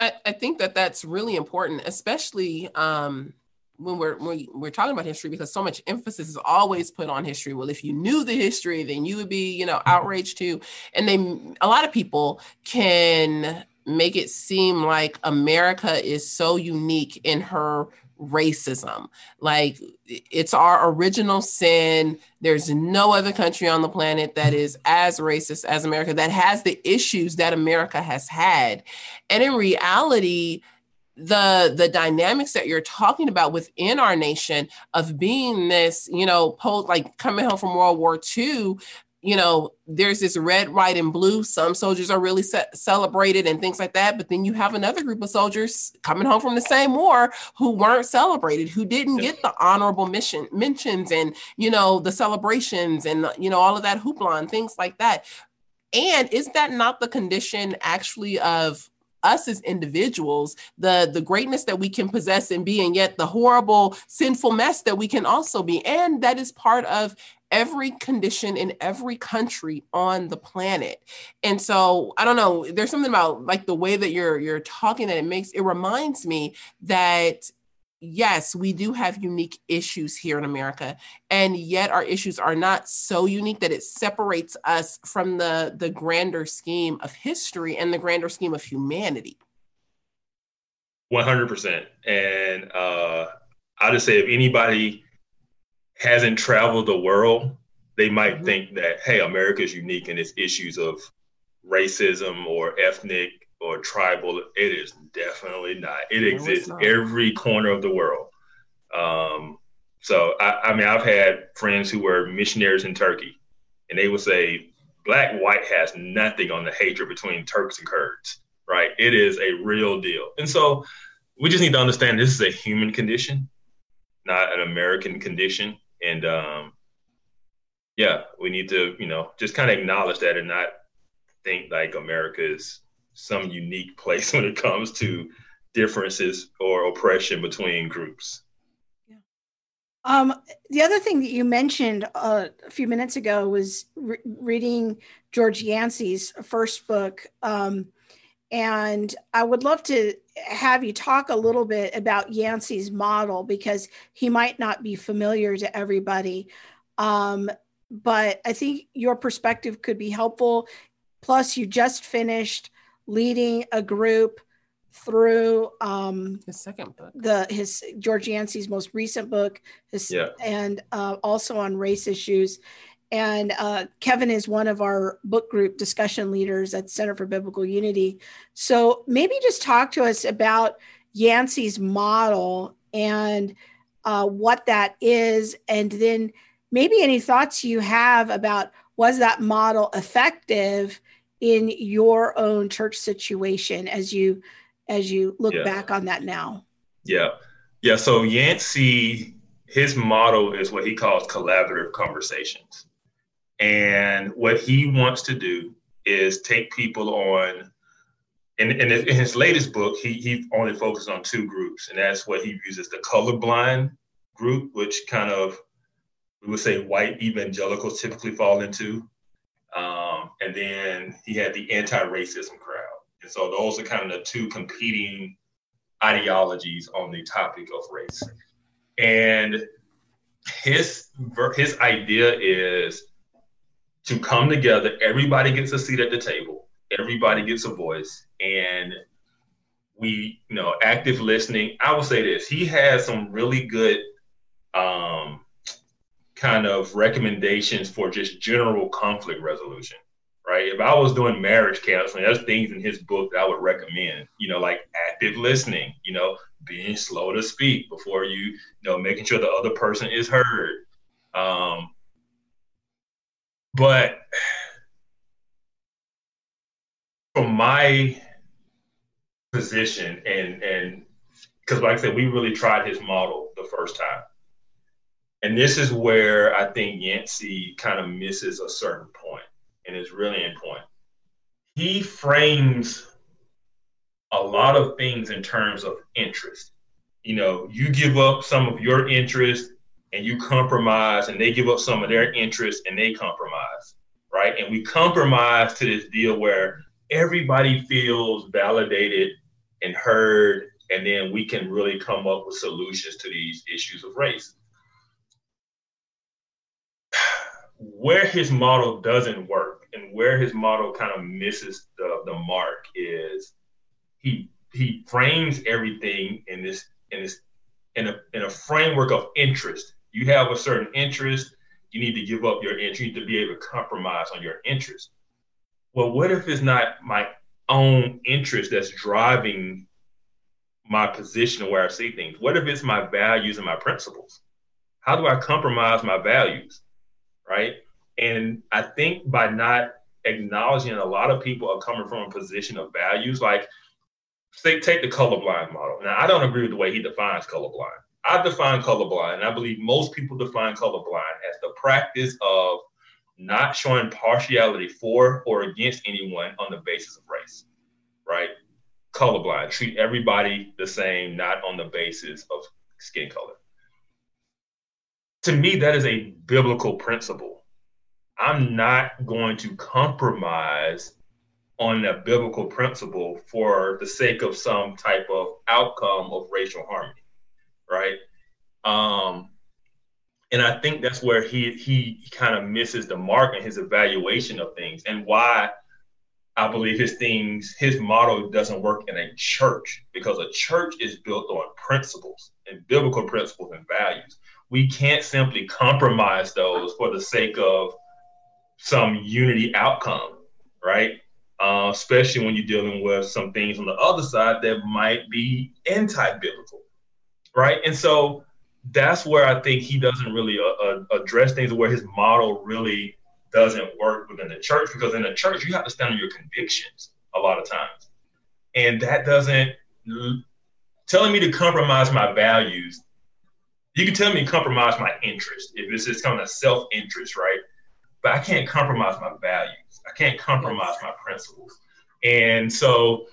I, I think that that's really important, especially um, when we're when we're talking about history because so much emphasis is always put on history well if you knew the history then you would be you know outraged too and they a lot of people can make it seem like america is so unique in her racism. Like it's our original sin. There's no other country on the planet that is as racist as america that has the issues that america has had. And in reality the the dynamics that you're talking about within our nation of being this you know post like coming home from world war ii you know there's this red white and blue. Some soldiers are really ce- celebrated and things like that but then you have another group of soldiers coming home from the same war who weren't celebrated who didn't get the honorable mission mentions and you know the celebrations and you know all of that hoopla and things like that. And is that not the condition actually of us as individuals, the the greatness that we can possess and be, and yet the horrible sinful mess that we can also be, and that is part of every condition in every country on the planet. And so I don't know, there's something about like the way that you're you're talking that it makes it reminds me that yes, we do have unique issues here in America, and yet our issues are not so unique that it separates us from the the grander scheme of history and the grander scheme of humanity. One hundred percent, and uh, I'll just say if anybody hasn't traveled the world, they might mm-hmm. think that hey, America is unique in its issues of racism or ethnic or tribal. It is definitely not. It exists not. every corner of the world. Um, so I, I, mean, I've had friends who were missionaries in Turkey, and they would say black white has nothing on the hatred between Turks and Kurds. Right? It is a real deal, and so we just need to understand this is a human condition, not an American condition, and um, yeah, we need to you know just kind of acknowledge that and not think like America is some unique place <laughs> when it comes to differences or oppression between groups. Yeah. Um, the other thing that you mentioned uh, a few minutes ago was re- reading George Yancey's first book. Um, and I would love to have you talk a little bit about Yancey's model because he might not be familiar to everybody. Um, but I think your perspective could be helpful. Plus, you just finished leading a group through um his second book the his george yancey's most recent book his, yeah. and uh, also on race issues and uh, kevin is one of our book group discussion leaders at center for biblical unity so maybe just talk to us about yancey's model and uh, what that is and then maybe any thoughts you have about was that model effective in your own church situation as you as you look Yeah. back on that now? Yeah. Yeah. So Yancey, his model is what he calls collaborative conversations. And what he wants to do is take people on, in, in, in his latest book, he, he only focused on two groups, and that's what he as the colorblind group, which kind of, we would say white evangelicals typically fall into. Um, and then he had the anti racism crowd. And so those are kind of the two competing ideologies on the topic of race. And his his idea is to come together. Everybody gets a seat at the table. Everybody gets a voice, and we, you know, active listening. I will say this: he has some really good, um, kind of recommendations for just general conflict resolution right? If I was doing marriage counseling, there's things in his book that I would recommend, you know, like active listening, you know, being slow to speak before you, you know, making sure the other person is heard. Um, but from my position and and because like I said, we really tried his model the first time. And this is where I think Yancey kind of misses a certain point and it's really important. He frames a lot of things in terms of interest. You know, you give up some of your interest and you compromise, and they give up some of their interest and they compromise, right? And we compromise to this deal where everybody feels validated and heard, and then we can really come up with solutions to these issues of race. where his model doesn't work and where his model kind of misses the, the mark is he he frames everything in this in this in a in a framework of interest. You have a certain interest, you need to give up your interest, you need to be able to compromise on your interest. Well, what if it's not my own interest that's driving my position where I see things? What if it's my values and my principles? How do I compromise my values? right? And I think by not acknowledging a lot of people are coming from a position of values, like say take the colorblind model. Now I don't agree with the way he defines colorblind. I define colorblind, and I believe most people define colorblind as the practice of not showing partiality for or against anyone on the basis of race, right? Colorblind, treat everybody the same, not on the basis of skin color to me, that is a biblical principle. I'm not going to compromise on a biblical principle for the sake of some type of outcome of racial harmony, right? Um, and I think that's where he he kind of misses the mark in his evaluation of things, and why I believe his things his model doesn't work in a church because a church is built on principles and biblical principles and values we can't simply compromise those for the sake of some unity outcome, right? Uh, especially when you're dealing with some things on the other side that might be anti-biblical, right? And so that's where I think he doesn't really uh, uh, address things where his model really doesn't work within the church because in the church you have to stand on your convictions a lot of times, and that doesn't telling me to compromise my values you can tell me to compromise my interest if it's just kind of self interest, right? But I can't compromise my values. I can't compromise my principles. And so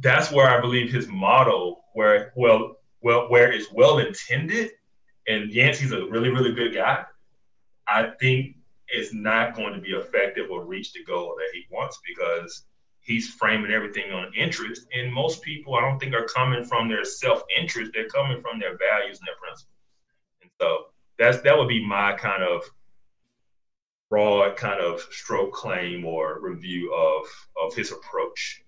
that's where I believe his model, where well, well, where it's well intended, and Yancey's a really, really good guy. I think it's not going to be effective or reach the goal that he wants because he's framing everything on interest. And most people, I don't think, are coming from their self interest. They're coming from their values and their principles. And so that's that would be my kind of broad kind of stroke claim or review of of his approach.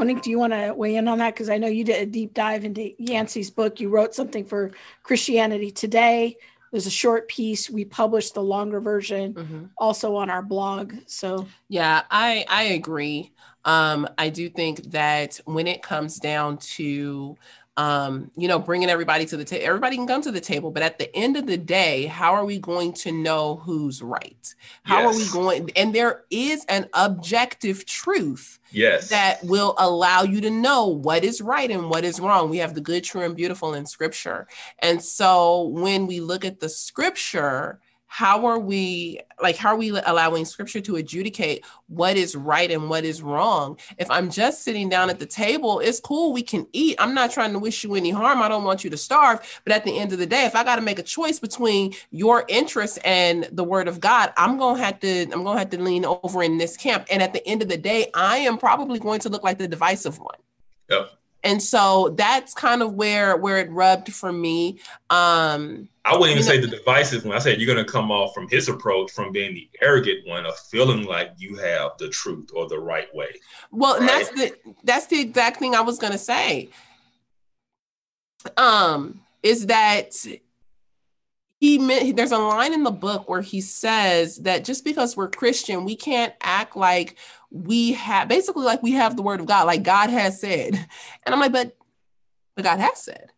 Monique, do you want to weigh in on that? Because I know you did a deep dive into Yancey's book. You wrote something for Christianity Today. There's a short piece. We published the longer version Mm-hmm. also on our blog. So Yeah, I I agree. Um, I do think that when it comes down to um, you know, bringing everybody to the table. Everybody can come to the table, but at the end of the day, how are we going to know who's right? How yes. are we going? And there is an objective truth yes that will allow you to know what is right and what is wrong we have the good true and beautiful in scripture and so when we look at the scripture how are we like how are we allowing scripture to adjudicate what is right and what is wrong? If i'm just sitting down at the table it's cool we can eat. I'm not trying to wish you any harm i don't want you to starve. But at the end of the day if i got to make a choice between your interests and the word of god i'm going to have to i'm going to have to lean over in this camp. And at the end of the day i am probably going to look like the divisive one. Yep and so that's kind of where where it rubbed for me um I wouldn't even say the divisive one. I said you're going to come off from his approach from being the arrogant one of feeling like you have the truth or the right way. Well, right? that's the that's the exact thing I was going to say. Um, is that he meant there's a line in the book where he says that just because we're Christian, we can't act like we have basically like we have the word of God, like God has said. <laughs> And I'm like, but but God has said.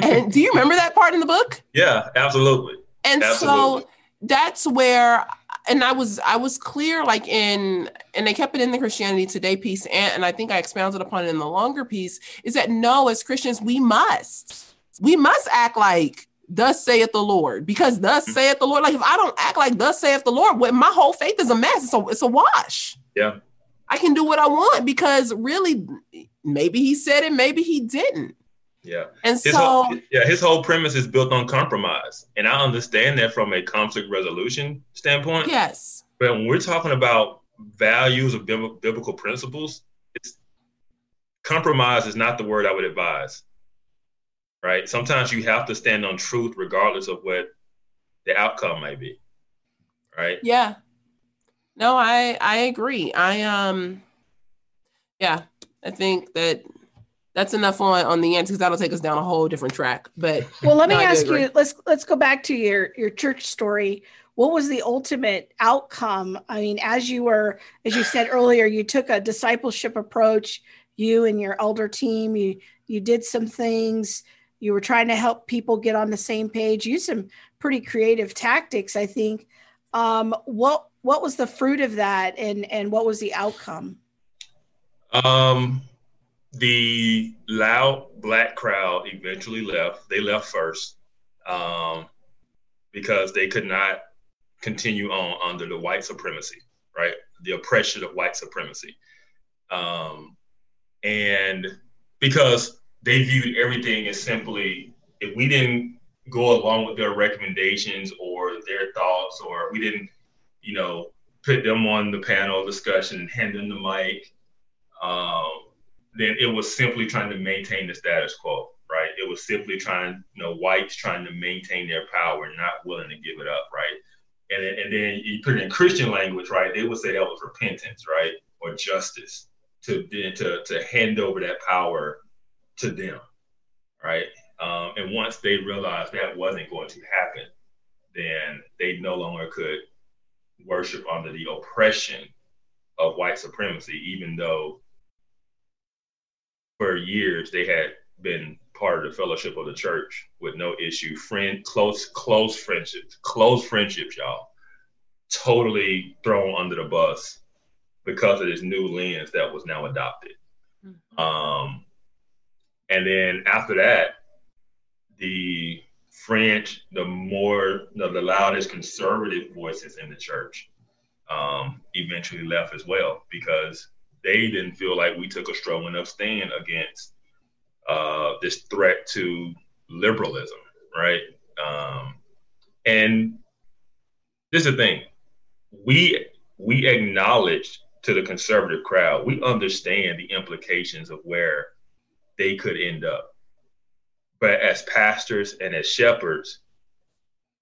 And do you remember that part in the book? <laughs> Yeah, absolutely. And absolutely. so that's where and I was I was clear like in and they kept it in the Christianity Today piece and, and I think I expounded upon it in the longer piece is that no as Christians we must we must act like thus saith the Lord because thus mm-hmm. saith the Lord like if I don't act like thus saith the Lord well, my whole faith is a mess so it's a wash yeah I can do what I want because really maybe he said it maybe he didn't yeah. And his so, whole, yeah, his whole premise is built on compromise. And I understand that from a conflict resolution standpoint. Yes. But when we're talking about values of biblical principles, it's, compromise is not the word I would advise. Right? Sometimes you have to stand on truth regardless of what the outcome might be. Right? Yeah. No, I I agree. I um yeah, I think that that's enough on on the end because that'll take us down a whole different track. But <laughs> well, let me ask you. Let's let's go back to your your church story. What was the ultimate outcome? I mean, as you were, as you said earlier, you took a discipleship approach. You and your elder team, you you did some things. You were trying to help people get on the same page. Use some pretty creative tactics, I think. Um, what what was the fruit of that, and and what was the outcome? Um, the loud black crowd eventually left. They left first um, because they could not continue on under the white supremacy, right? The oppression of white supremacy. Um, and because they viewed everything as simply, if we didn't go along with their recommendations or their thoughts, or we didn't, you know, put them on the panel discussion and hand them the mic, um, then it was simply trying to maintain the status quo, right? It was simply trying, you know, whites trying to maintain their power, not willing to give it up, right? And, and then you put it in Christian language, right? They would say that was repentance, right? Or justice to to to hand over that power to them, right? Um, and once they realized that wasn't going to happen, then they no longer could worship under the oppression of white supremacy, even though for years they had been part of the fellowship of the church with no issue. Friend, close, close friendships, close friendships, y'all, totally thrown under the bus because of this new lens that was now adopted. Mm-hmm. Um, and then after that, the French, the more, the, the loudest conservative voices in the church um, eventually left as well because they didn't feel like we took a strong enough stand against uh, this threat to liberalism, right? Um, and this is the thing: we we acknowledge to the conservative crowd, we understand the implications of where they could end up. But as pastors and as shepherds,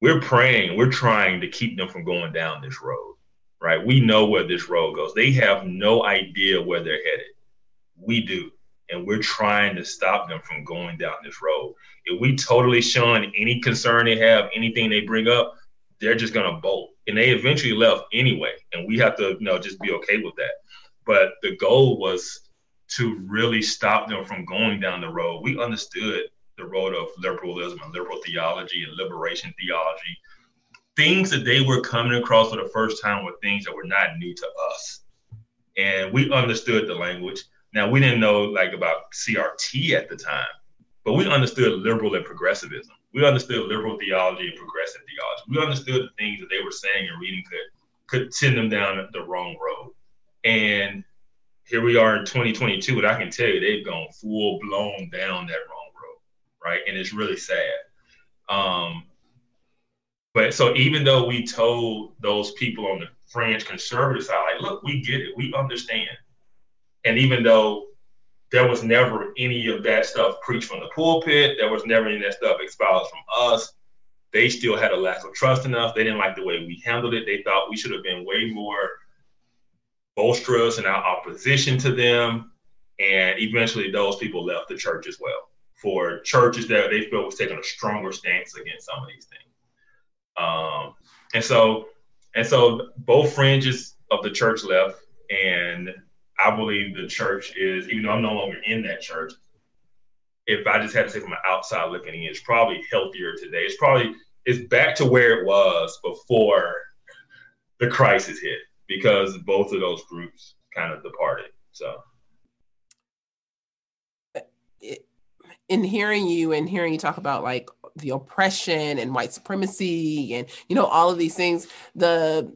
we're praying, we're trying to keep them from going down this road right? We know where this road goes. They have no idea where they're headed. We do. And we're trying to stop them from going down this road. If we totally shun any concern they have, anything they bring up, they're just gonna bolt. And they eventually left anyway. And we have to, you know, just be okay with that. But the goal was to really stop them from going down the road. We understood the road of liberalism and liberal theology and liberation theology. Things that they were coming across for the first time were things that were not new to us. And we understood the language. Now, we didn't know like about CRT at the time, but we understood liberal and progressivism. We understood liberal theology and progressive theology. We understood the things that they were saying and reading could could send them down the wrong road. And here we are in 2022, and I can tell you they've gone full blown down that right? And it's really sad. Um, but so even though we told those people on the fringe conservative side, like, look, we get it, we understand. And even though there was never any of that stuff preached from the pulpit, there was never any of that stuff espoused from us. They still had a lack of trust in us. They didn't like the way we handled it. They thought we should have been way more boisterous in our opposition to them. And eventually, those people left the church as well for churches that they felt was taking a stronger stance against some of these things. Um, and so, and so, both fringes of the church left, and I believe the church is, even though I'm no longer in that church, if I just had to say from an outside looking in, it's probably healthier today. It's probably it's back to where it was before the crisis hit because both of those groups kind of departed. So, in hearing you and hearing you talk about like the oppression and white supremacy and you know all of these things, the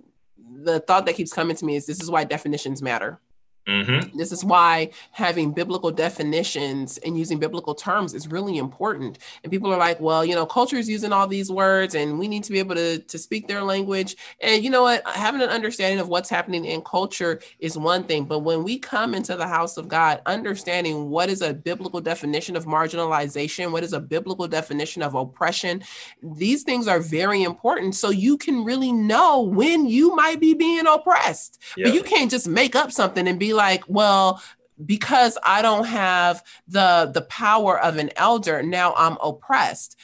the thought that keeps coming to me is this is why definitions matter Mm-hmm. This is why having biblical definitions and using biblical terms is really important. And people are like, well, you know, culture is using all these words and we need to be able to, to speak their language. And you know what? Having an understanding of what's happening in culture is one thing. But when we come into the house of God, understanding what is a biblical definition of marginalization, what is a biblical definition of oppression, these things are very important. So you can really know when you might be being oppressed. Yep. But you can't just make up something and be like, like, well, because I don't have the the power of an elder, now I'm oppressed.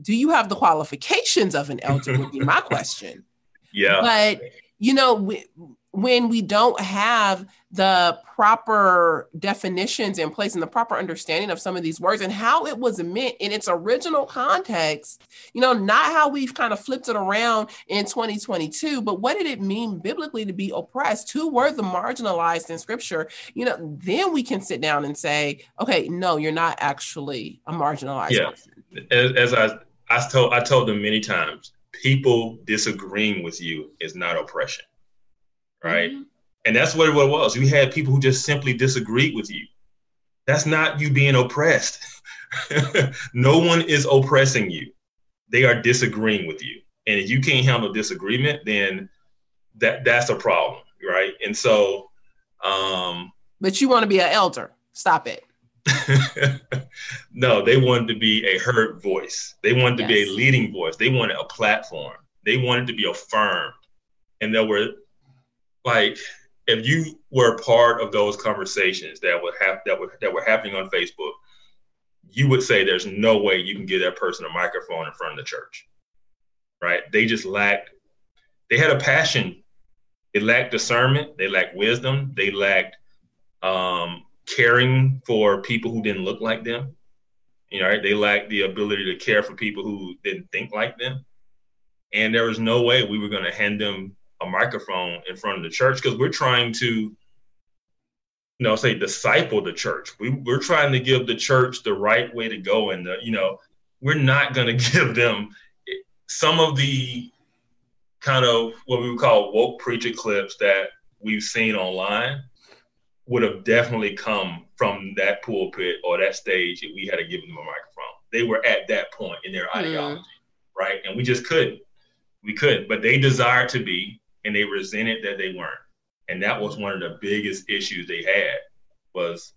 Do you have the qualifications of an elder? Would be my <laughs> question. Yeah. But you know, we, when we don't have the proper definitions in place and the proper understanding of some of these words and how it was meant in its original context, you know, not how we've kind of flipped it around in 2022, but what did it mean biblically to be oppressed? Who were the marginalized in scripture? You know, then we can sit down and say, okay, no, you're not actually a marginalized yeah. person. As, as I, I told, I told them many times, people disagreeing with you is not oppression right? Mm-hmm. And that's what it was. You had people who just simply disagreed with you. That's not you being oppressed. <laughs> no one is oppressing you. They are disagreeing with you. And if you can't handle disagreement, then that that's a problem, right? And so um But you want to be an elder. Stop it. <laughs> no, they wanted to be a heard voice. They wanted to yes. be a leading voice. They wanted a platform. They wanted to be affirmed. And there were like if you were part of those conversations that would have that would that were happening on Facebook, you would say there's no way you can give that person a microphone in front of the church. Right? They just lacked they had a passion. They lacked discernment, they lacked wisdom, they lacked um, caring for people who didn't look like them. You know, right? they lacked the ability to care for people who didn't think like them. And there was no way we were going to hand them a microphone in front of the church because we're trying to you know say disciple the church. We, we're trying to give the church the right way to go and the you know we're not going <laughs> to give them some of the kind of what we would call woke preacher clips that we've seen online would have definitely come from that pulpit or that stage if we had to give them a microphone. They were at that point in their mm. ideology right? And we just couldn't. We couldn't. But they desire to be and they resented that they weren't. And that was one of the biggest issues they had was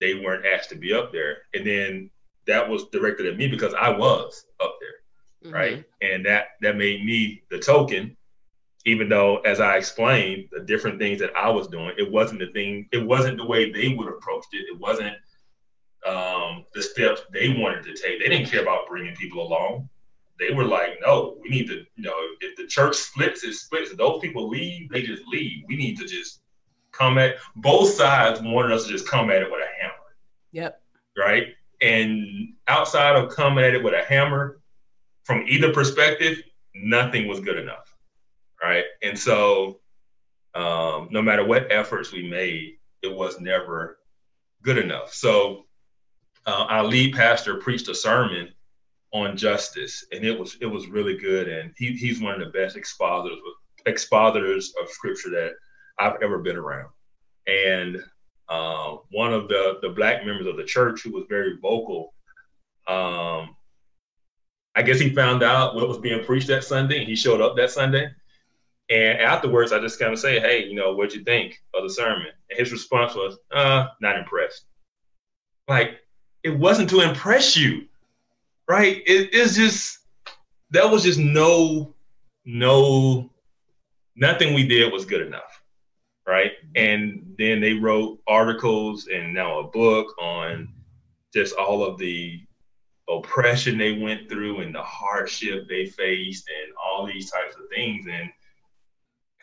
they weren't asked to be up there. And then that was directed at me because I was up there. Mm-hmm. Right. And that that made me the token, even though as I explained the different things that I was doing, it wasn't the thing, it wasn't the way they would approach it. It wasn't um, the steps they wanted to take. They didn't care about bringing people along they were like, no, we need to, you know, if the church splits, it splits. If those people leave, they just leave. We need to just come at both sides wanted us to just come at it with a hammer. Yep. Right. And outside of coming at it with a hammer, from either perspective, nothing was good enough. Right. And so um, no matter what efforts we made, it was never good enough. So uh, our lead pastor preached a sermon on justice, and it was it was really good. And he, he's one of the best expositors expositors of scripture that I've ever been around. And uh, one of the the black members of the church who was very vocal, um, I guess he found out what was being preached that Sunday, and he showed up that Sunday. And afterwards, I just kind of say, "Hey, you know, what'd you think of the sermon?" And his response was, "Uh, not impressed." Like, it wasn't to impress you, right? It, it's just that was just no, no, nothing we did was good enough, right? Mm-hmm. And then they wrote articles and now a book on just all of the oppression they went through and the hardship they faced and all these types of things and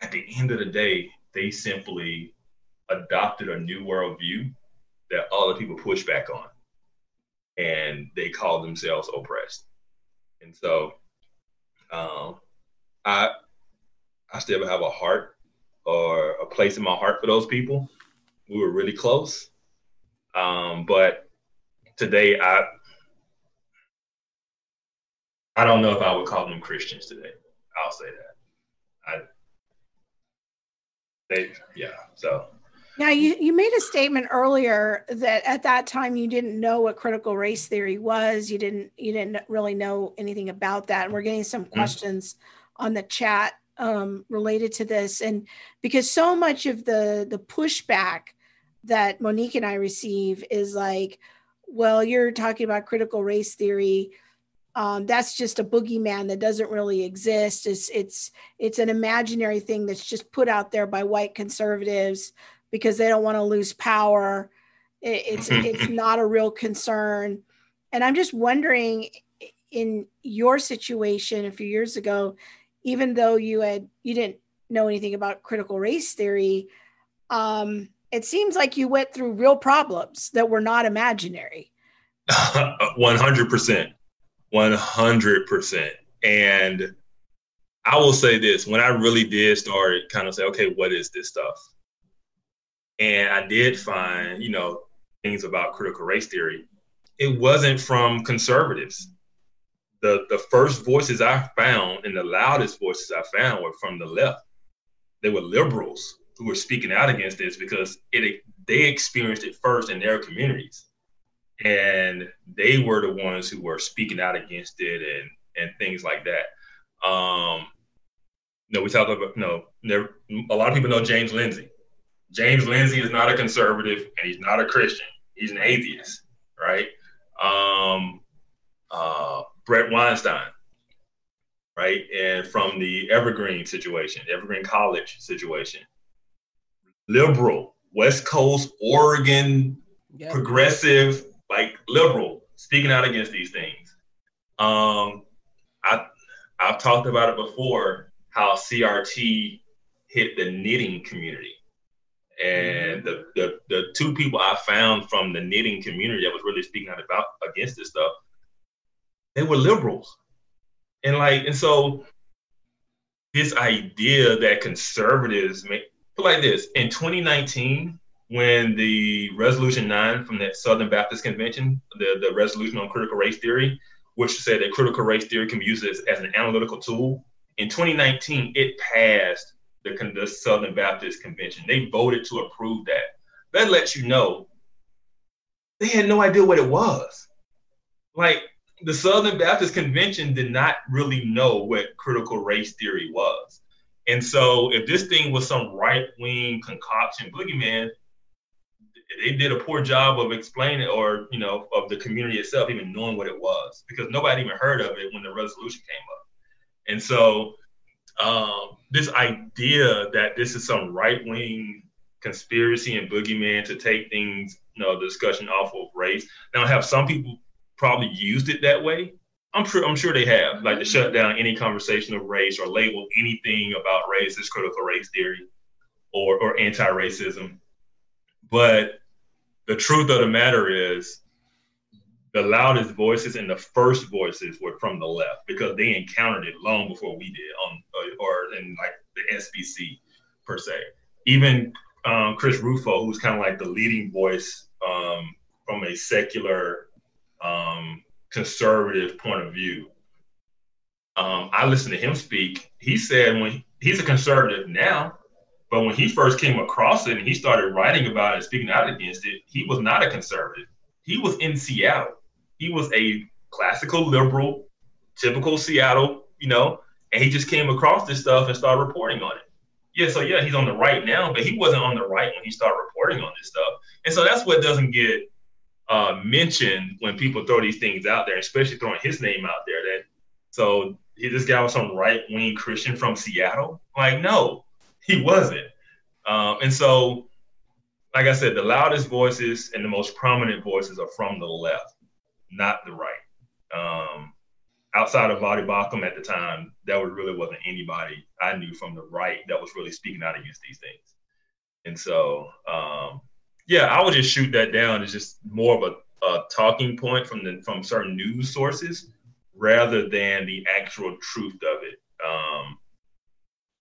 at the end of the day, they simply adopted a new worldview that other people push back on. And they call themselves oppressed. And so um, I I still have a heart or a place in my heart for those people. We were really close. Um, but today I I don't know if I would call them Christians today. I'll say that. I they yeah so now you, you made a statement earlier that at that time you didn't know what critical race theory was. You didn't you didn't really know anything about that. And we're getting some mm-hmm. questions on the chat um, related to this. And because so much of the the pushback that monique and i receive is like well you're talking about critical race theory. Um, that's just a boogeyman that doesn't really exist. It's it's it's an imaginary thing that's just put out there by white conservatives because they don't want to lose power. It, it's it's not a real concern, and I'm just wondering, in your situation a few years ago, even though you had you didn't know anything about critical race theory, um, it seems like you went through real problems that were not imaginary. <laughs> One hundred percent. 100%. And I will say this when I really did start kind of say, okay, what is this stuff? And I did find, you know, things about critical race theory. It wasn't from conservatives. The, the first voices I found and the loudest voices I found were from the left. They were liberals who were speaking out against this because it they experienced it first in their communities and they were the ones who were speaking out against it and and things like that. Um, you know, we talked about no, there, a lot of people know James Lindsay. James Lindsay is not a conservative and he's not a Christian. He's an atheist, right? Um, uh, Bret Weinstein, right? And from the Evergreen situation, Evergreen College situation, liberal, West Coast, Oregon, yep. progressive, like liberal speaking out against these things. Um, I I've talked about it before how CRT hit the knitting community. Mm-hmm. And the, the the two people I found from the knitting community that was really speaking out about against this stuff, they were liberals. And like, and so this idea that conservatives make like this in 2019, when the resolution nine from the Southern Baptist Convention, the, the resolution on critical race theory, which said that critical race theory can be used as, as an analytical tool, in 2019, it passed the, the Southern Baptist Convention. They voted to approve that. That lets you know they had no idea what it was. Like the Southern Baptist Convention did not really know what critical race theory was. And so if this thing was some right wing concoction boogeyman, they did a poor job of explaining or you know of the community itself even knowing what it was because nobody even heard of it when the resolution came up and so um, this idea that this is some right-wing conspiracy and boogeyman to take things you know discussion off of race now have some people probably used it that way i'm sure i'm sure they have like to shut down any conversation of race or label anything about race as critical race theory or or anti-racism. But the truth of the matter is the loudest voices and the first voices were from the left because they encountered it long before we did on or in like the SBC per se. Even um, Chris Rufo, who's kind of like the leading voice um, from a secular um, conservative point of view. Um, I listened to him speak. He said when he's a conservative now, but when he first came across it and he started writing about it, speaking out against it, he was not a conservative. He was in Seattle. He was a classical liberal, typical Seattle, you know, and he just came across this stuff and started reporting on it. Yeah, so yeah, he's on the right now, but he wasn't on the right when he started reporting on this stuff. And so that's what doesn't get uh, mentioned when people throw these things out there, especially throwing his name out there. That so he, this guy was some right wing Christian from Seattle. Like, no, he wasn't. Um, and so, like I said, the loudest voices and the most prominent voices are from the left, not the right. Um, outside of Voddie Baucham at the time, there was really wasn't anybody I knew from the right that was really speaking out against these things. And so, um, yeah, I would just shoot that down as just more of a, a talking point from the from certain news sources rather than the actual truth of it. Um,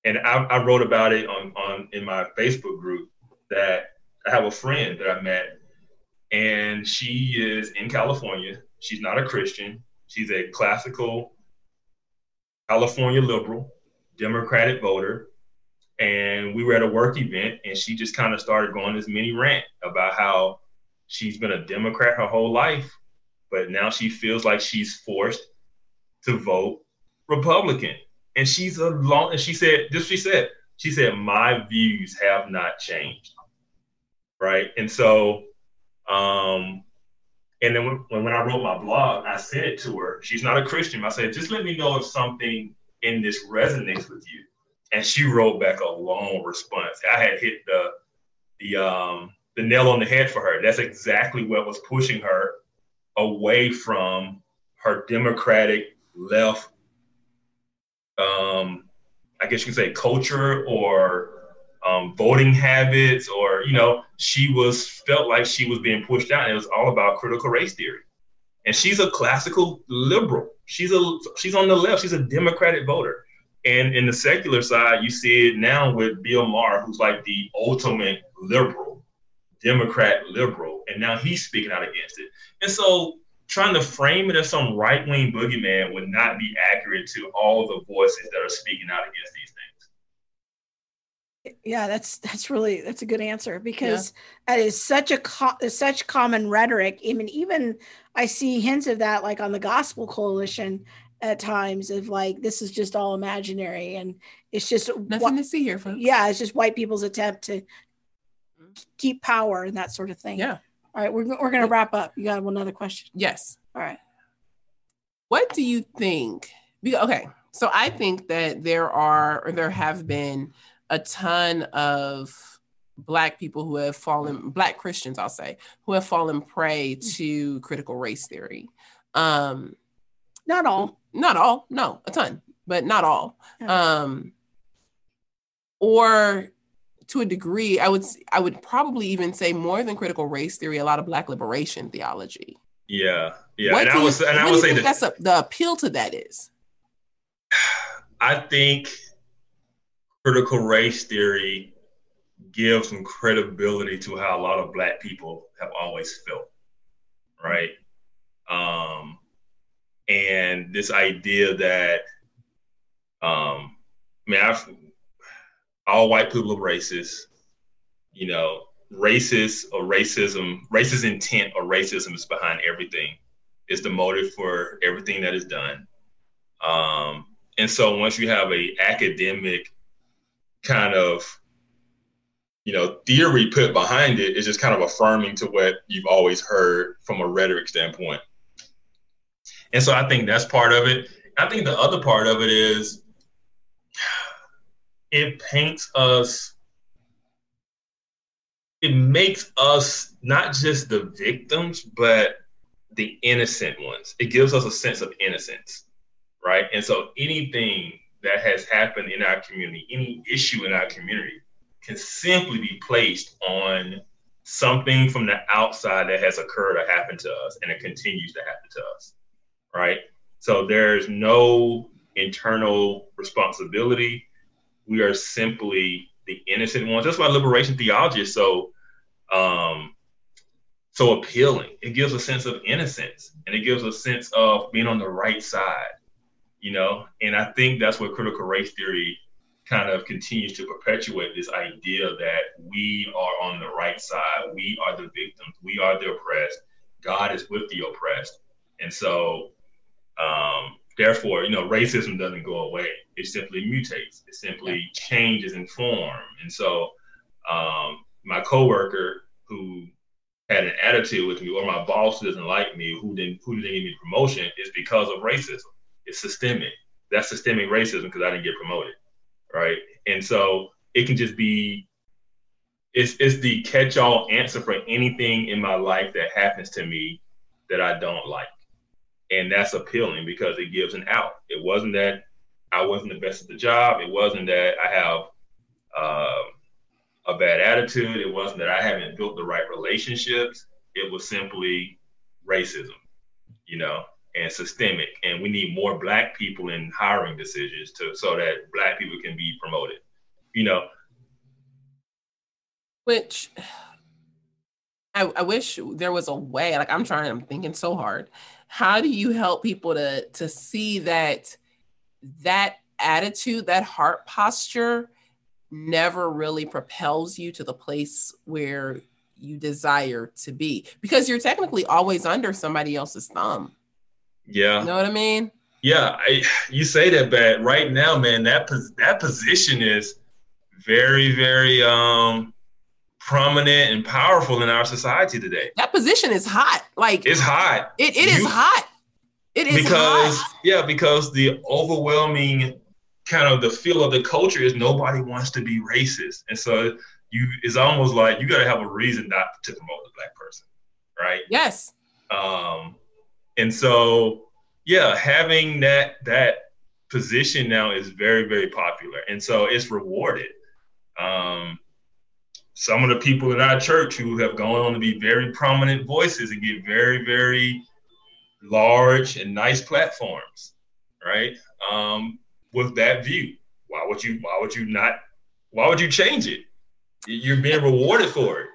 and I, I, wrote about it on, on in my Facebook group that I have a friend that I met, and she is in California. She's not a Christian. She's a classical California liberal, Democratic voter, and we were at a work event and she just kind of started going this mini rant about how she's been a democrat her whole life but now she feels like she's forced to vote republican. And she's a long and she said this she said. She said my views have not changed. Right? And so um and then when, when i wrote my blog i said to her she's not a christian i said just let me know if something in this resonates with you and she wrote back a long response. I had hit the the um the nail on the head for her. That's exactly what was pushing her away from her democratic left um I guess you could say culture or um, voting habits or you know she was felt like she was being pushed out and it was all about critical race theory and she's a classical liberal she's a she's on the left she's a democratic voter and in the secular side, you see it now with Bill Maher, who's like the ultimate liberal, Democrat liberal, and now he's speaking out against it. And so trying to frame it as some right wing boogeyman would not be accurate to all the voices that are speaking out against these. Yeah, that's that's really that's a good answer because yeah. that is such a co- such common rhetoric. Even even I see hints of that like on the Gospel Coalition at times of like this is just all imaginary and it's just nothing wh- to see here folks. yeah it's just white people's attempt to keep power and that sort of thing yeah all right we're, we're gonna wrap up you got another question yes all right what do you think okay so i think that there are or there have been a ton of black people who have fallen black christians i'll say who have fallen prey to critical race theory um not all not all, no, a ton, but not all. Um, or to a degree, I would I would probably even say more than critical race theory, a lot of Black liberation theology. Yeah, yeah, what and I was and I would say that that's a, the appeal to that is. <sighs> I think critical race theory gives some credibility to how a lot of Black people have always felt, right? Um, and this idea that um I mean I've, all white people are racist, you know, racist or racism, racist intent or racism is behind everything. It's the motive for everything that is done. Um, and so once you have a academic kind of you know theory put behind it's just kind of affirming to what you've always heard from a rhetoric standpoint. And so I think that's part of it. I think the other part of it is it paints us, it makes us not just the victims, but the innocent ones. It gives us a sense of innocence, right? And so anything that has happened in our community, any issue in our community, can simply be placed on something from the outside that has occurred or happened to us and it continues to happen to us right? So there's no internal responsibility. We are simply the innocent ones. That's why liberation theology is so um so appealing. It gives a sense of innocence and it gives a sense of being on the right side you know and i think that's what critical race theory kind of continues to perpetuate this idea that we are on the right side. We are the victims. We are the oppressed. God is with the oppressed. And so, um, therefore, you know, racism doesn't go away. It simply mutates. It simply changes in form. And so, um, my coworker who had an attitude with me, or my boss who doesn't like me, who didn't who didn't give me promotion, is because of racism. It's systemic. That's systemic racism because I didn't get promoted right? And so it can just be it's it's the catch-all answer for anything in my life that happens to me that I don't like. And that's appealing because it gives an out. It wasn't that I wasn't the best at the job. It wasn't that I have uh, a bad attitude. It wasn't that I haven't built the right relationships. It was simply racism, you know and systemic. And we need more black people in hiring decisions to so that black people can be promoted. You know. Which I, I wish there was a way. Like I'm trying, I'm thinking so hard. How do you help people to to see that that attitude, that heart posture never really propels you to the place where you desire to be because you're technically always under somebody else's thumb. Yeah. You know what I mean? Yeah, I, you say that, but right now, man, that that position is very, very um prominent and powerful in our society today. That position is hot. Like it's hot. It it you, is hot. It is because hot. yeah, because the overwhelming kind of the feel of the culture is nobody wants to be racist, and so you it's almost like you got to have a reason not to promote the black person, right? Yes. Um, and so, yeah, having that that position now is very very popular, and so it's rewarded. Um, some of the people in our church who have gone on to be very prominent voices and get very very large and nice platforms, right? Um, with that view, why would you? Why would you not? Why would you change it? You're being rewarded for it.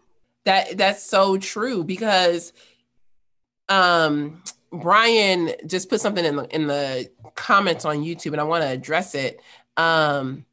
That that's so true because um Brian just put something in the in the comments on YouTube, and I want to address it. Um,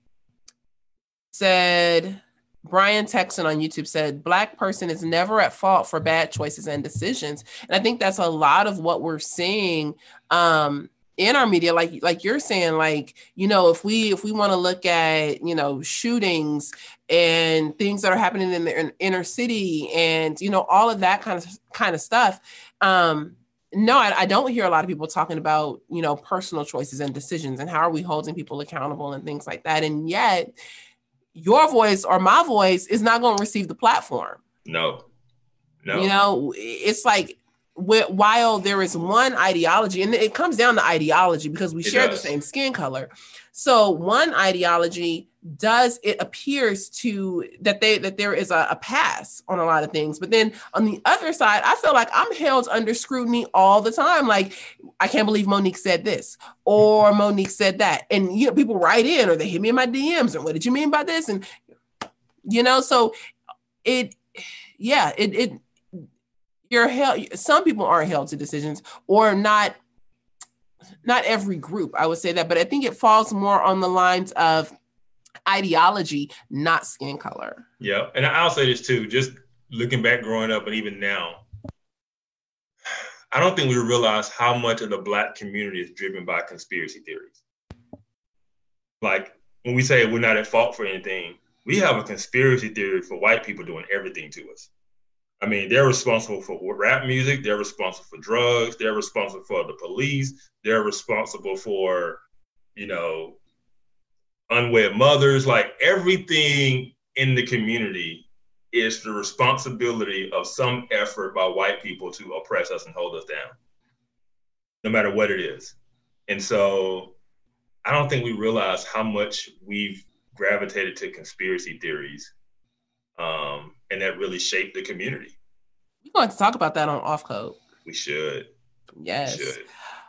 said Brian Texan on YouTube said, Black person is never at fault for bad choices and decisions. And I think that's a lot of what we're seeing um, in our media. Like, like you're saying, like, you know, if we if we want to look at, you know, shootings and things that are happening in the in inner city and, you know, all of that kind of kind of stuff. Um, no, I, I, don't hear a lot of people talking about, you know, personal choices and decisions and how are we holding people accountable and things like that. And yet, your voice or my voice is not going to receive the platform. No, no. You know, it's like while there is one ideology, and it comes down to ideology because we it share does. the same skin color. So one ideology does it appears to that they that there is a, a, pass on a lot of things but then on the other side i feel like i'm held under scrutiny all the time like i can't believe monique said this or monique said that and you know people write in or they hit me in my dms and what did you mean by this and you know so it yeah it it you're held some people aren't held to decisions or not not every group i would say that but i think it falls more on the lines of ideology, not skin color. Yeah. And I'll say this too, just looking back growing up and even now, I don't think we realize how much of the black community is driven by conspiracy theories. Like when we say we're not at fault for anything, we have a conspiracy theory for white people doing everything to us. I mean, they're responsible for rap music, they're responsible for drugs, they're responsible for the police, they're responsible for, you know, unwed mothers, like everything in the community is the responsibility of some effort by white people to oppress us and hold us down, no matter what it is. And so I don't think we realize how much we've gravitated to conspiracy theories um, and that really shaped the community. We're going to talk about that on Off Code. We should. Yes. We should.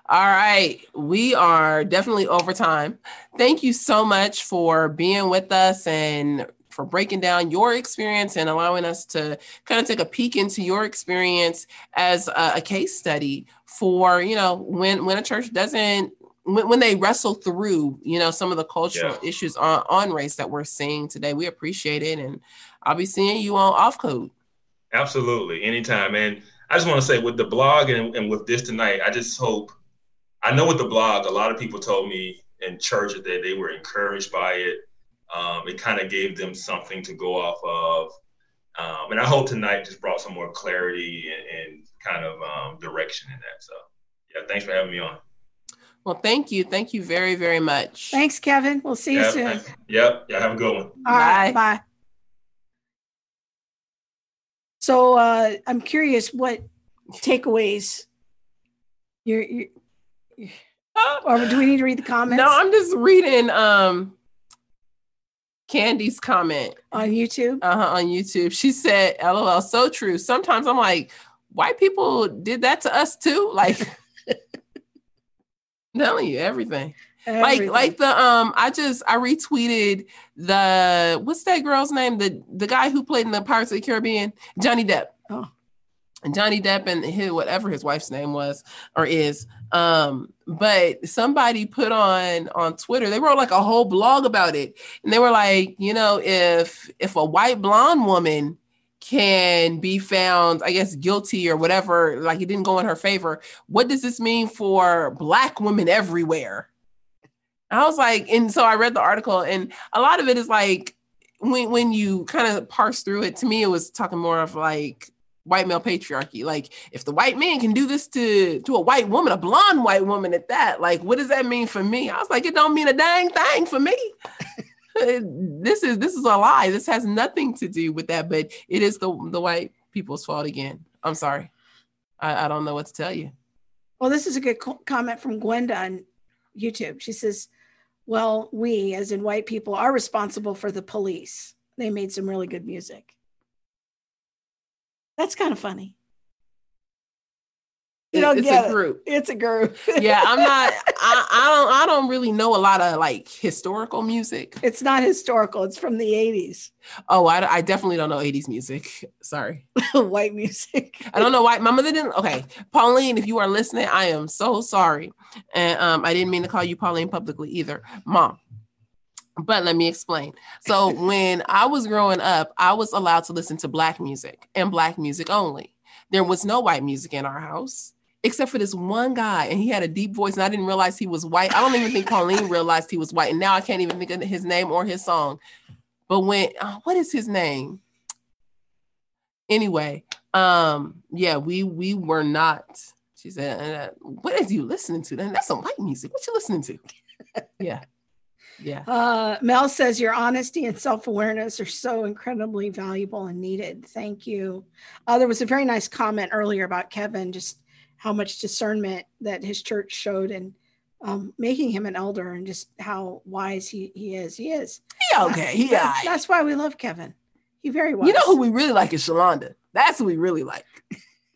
All right. We are definitely over time. Thank you so much for being with us and for breaking down your experience and allowing us to kind of take a peek into your experience as a, a case study for, you know, when when a church doesn't when, when they wrestle through, you know, some of the cultural Yeah. issues on, on race that we're seeing today. We appreciate it. And I'll be seeing you on off code. Absolutely, anytime. And I just want to say with the blog and, and with this tonight, I just hope. I know with the blog, a lot of people told me in church that they were encouraged by it. Um, it kind of gave them something to go off of. Um, and I hope tonight just brought some more clarity and, and kind of um, direction in that. So, yeah, thanks for having me on. Well, thank you. Thank you very, very much. Thanks, Kevin. We'll see you Yep, soon. thanks. Yep. Yeah, have a good one. All right, Bye. So uh, I'm curious what takeaways you're, you're or do we need to read the comments No, I'm just reading um Candy's comment on YouTube? uh, huh. on YouTube. She said, LOL, so true. Sometimes I'm like, white people did that to us too. Like <laughs> telling you everything. Like like the um I just I retweeted the what's that girl's name? The the guy who played in the Pirates of the Caribbean, Johnny Depp. Oh. And Johnny Depp and his whatever his wife's name was or is. Um, but somebody put on on Twitter, they wrote like a whole blog about it. And they were like, you know, if if a white blonde woman can be found, I guess, guilty or whatever, like it didn't go in her favor, what does this mean for black women everywhere? I was like, and so I read the article, and a lot of it is like when when you kind of parse through it, to me, it was talking more of like white male patriarchy. Like, if the white man can do this to to a white woman, a blonde white woman at that, like, what does that mean for me? I was like, it don't mean a dang thing for me. <laughs> Uh, this is this is a lie. This has nothing to do with that, but it is the the white people's fault again. I'm sorry. I, I don't know what to tell you. Well, this is a good co- comment from Gwenda on YouTube. She says, Well, we, as in white people, are responsible for the police. They made some really good music. That's kind of funny. You It- don't it's get a it. group. It's a group. yeah, I'm <laughs> not. I, I don't. I don't really know a lot of like historical music. it's not historical. It's from the 80s. Oh, I, I definitely don't know 80s music. Sorry, <laughs> white music. I don't know why my mother didn't. Okay, Pauline, if you are listening, I am so sorry, and um, I didn't mean to call you Pauline publicly either, Mom. But let me explain. So <laughs> when I was growing up, I was allowed to listen to black music and black music only. There was no white music in our house except for this one guy, and he had a deep voice, and I didn't realize he was white. I don't even think Pauline <laughs> realized he was white, and now I can't even think of his name or his song. But when uh, what is his name? Anyway, um, yeah, we we were not. She said, uh, "What is you listening to? Then that's some white music. What you listening to?" <laughs> yeah, yeah. Uh, Mel says your honesty and self awareness are so incredibly valuable and needed. Thank you. Uh, there was a very nice comment earlier about Kevin, just how much discernment that his church showed in um, making him an elder and just how wise he, he is. He is. He okay. He That- all right. That's why we love Kevin. He very well. You know who we really like is Shalonda. That's who we really like.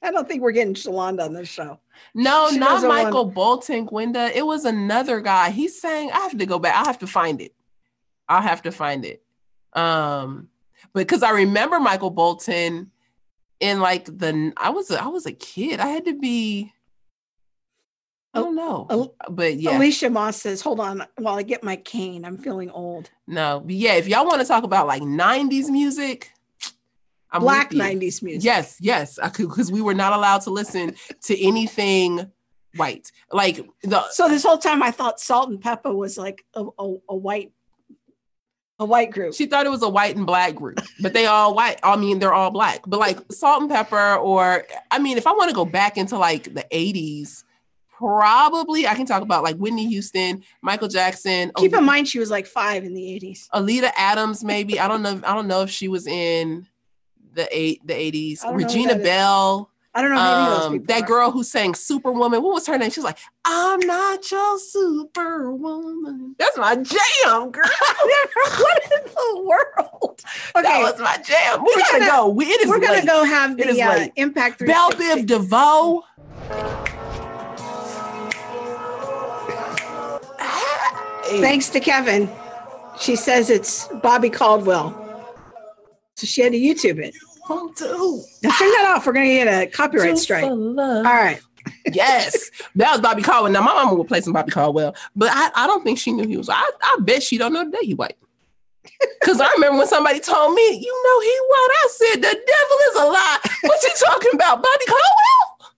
I don't think we're getting Shalonda on this show. No, She not doesn't want- Michael Bolton, Gwenda. It was another guy. He sang. I have to go back. I have to find it. I'll have to find it. Um, because I remember Michael Bolton in like the I was a, I was a kid. I had to be. I don't know, but yeah, Alicia Moss says, hold on while I get my cane. I'm feeling old. no, but yeah. If y'all want to talk about like '90s music, I'm Black 90s music. Yes, yes, I could because we were not allowed to listen to anything white. Like the So this whole time I thought Salt-N-Pepa was like a, a, a white a white group. she thought it was a white and black group, but they all white. I mean, they're all black. But like Salt-N-Pepa, or I mean, if I want to go back into like the '80s, probably I can talk about like Whitney Houston, Michael Jackson. Keep Al- in mind she was like five in the 80s. Oleta Adams, maybe. I don't know. I don't know if she was in the eight the '80s. I don't know who Regina that is. Belle. I don't know Um, that girl who sang Superwoman. What was her name? She was like, I'm not your superwoman. That's my jam, girl. <laughs> what in the world? Okay, that was my jam. We We're gotta gonna- go. We, it is we're gonna late. go have the uh. Impact Belle 360. Biv DeVoe. Thanks to Kevin. She says it's Bobby Caldwell. So she had to YouTube it. One, two. Now turn that off. We're gonna get a copyright strike. All right. <laughs> yes, that was Bobby Caldwell. Now my mama would play some Bobby Caldwell, but I, I don't think she knew he was. I, I bet she don't know today he white. <laughs> Cause I remember when somebody told me, you know he white. I said the devil is a lie. <laughs> What you talking about, Bobby Caldwell?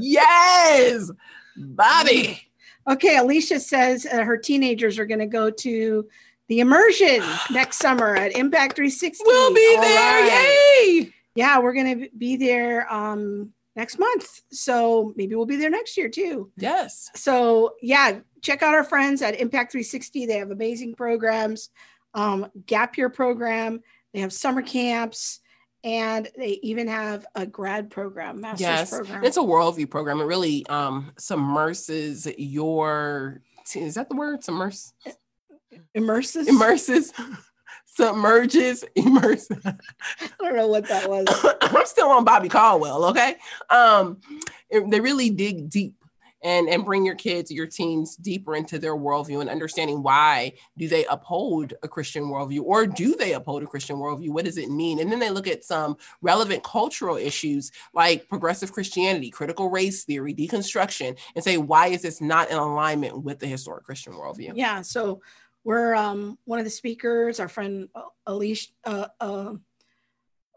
yes, Bobby. Okay, Alicia says uh, her teenagers are going to go to the immersion next summer at Impact 360. We'll be All there. right. Yay! Yeah, we're going to be there um, next month. So maybe we'll be there next year too. Yes. So yeah, check out our friends at Impact 360. They have amazing programs, um, gap year program. They have summer camps, and they even have a grad program, master's Yes, program. it's a worldview program. It really um submerses your. Is that the word? Submerse. Immersive. Immerses. Submerges. Immerse. I don't know what that was. <coughs> I'm still on Bobby Caldwell. Okay. Um, they really dig deep. And, and bring your kids, your teens deeper into their worldview and understanding why do they uphold a Christian worldview or do they uphold a Christian worldview? What does it mean? And then they look at some relevant cultural issues like progressive Christianity, critical race theory, deconstruction, and say, why is this not in alignment with the historic Christian worldview? yeah so we're um one of the speakers our friend uh, elise uh, uh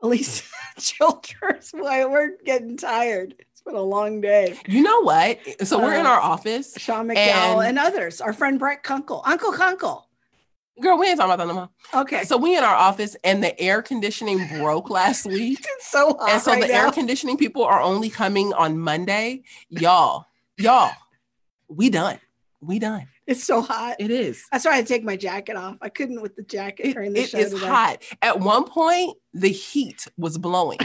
elise <laughs> childers <laughs> why we're getting tired it's been a long day You know what? So we're in Uh, our office. sean mcdowell And- and, others our friend brett kunkle uncle kunkle Girl, we ain't talking about that no more. okay So we in our office and the air conditioning broke last week. <laughs> it's so hot and so right the now. air conditioning people are only coming on Monday. Y'all, y'all, we done. We done. it's so hot It is. that's why i had to take my jacket off i couldn't with the jacket It, during the it show is today. hot. At one point, the heat was blowing.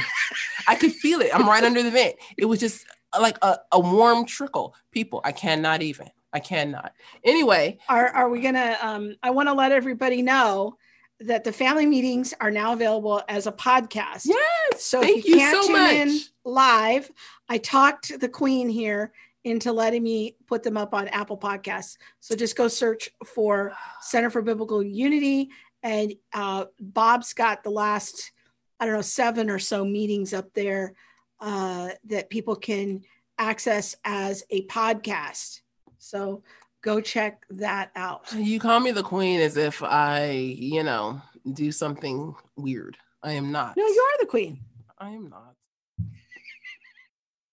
I could feel it. I'm right under the vent. It was just like a, a warm trickle. People, I cannot even. I cannot. Anyway, are, are we gonna um i want to let everybody know that the family meetings are now available as a podcast yes. So thank if you, you can't so tune much. in live, I talked the queen here into letting me put them up on Apple Podcasts. So just go search for Center for Biblical Unity, and uh, Bob's got the last, I don't know, seven or so meetings up there uh, that people can access as a podcast. So go check that out. You call me the queen as if I, you know, do something weird. I am not. No, you are the queen. I am not.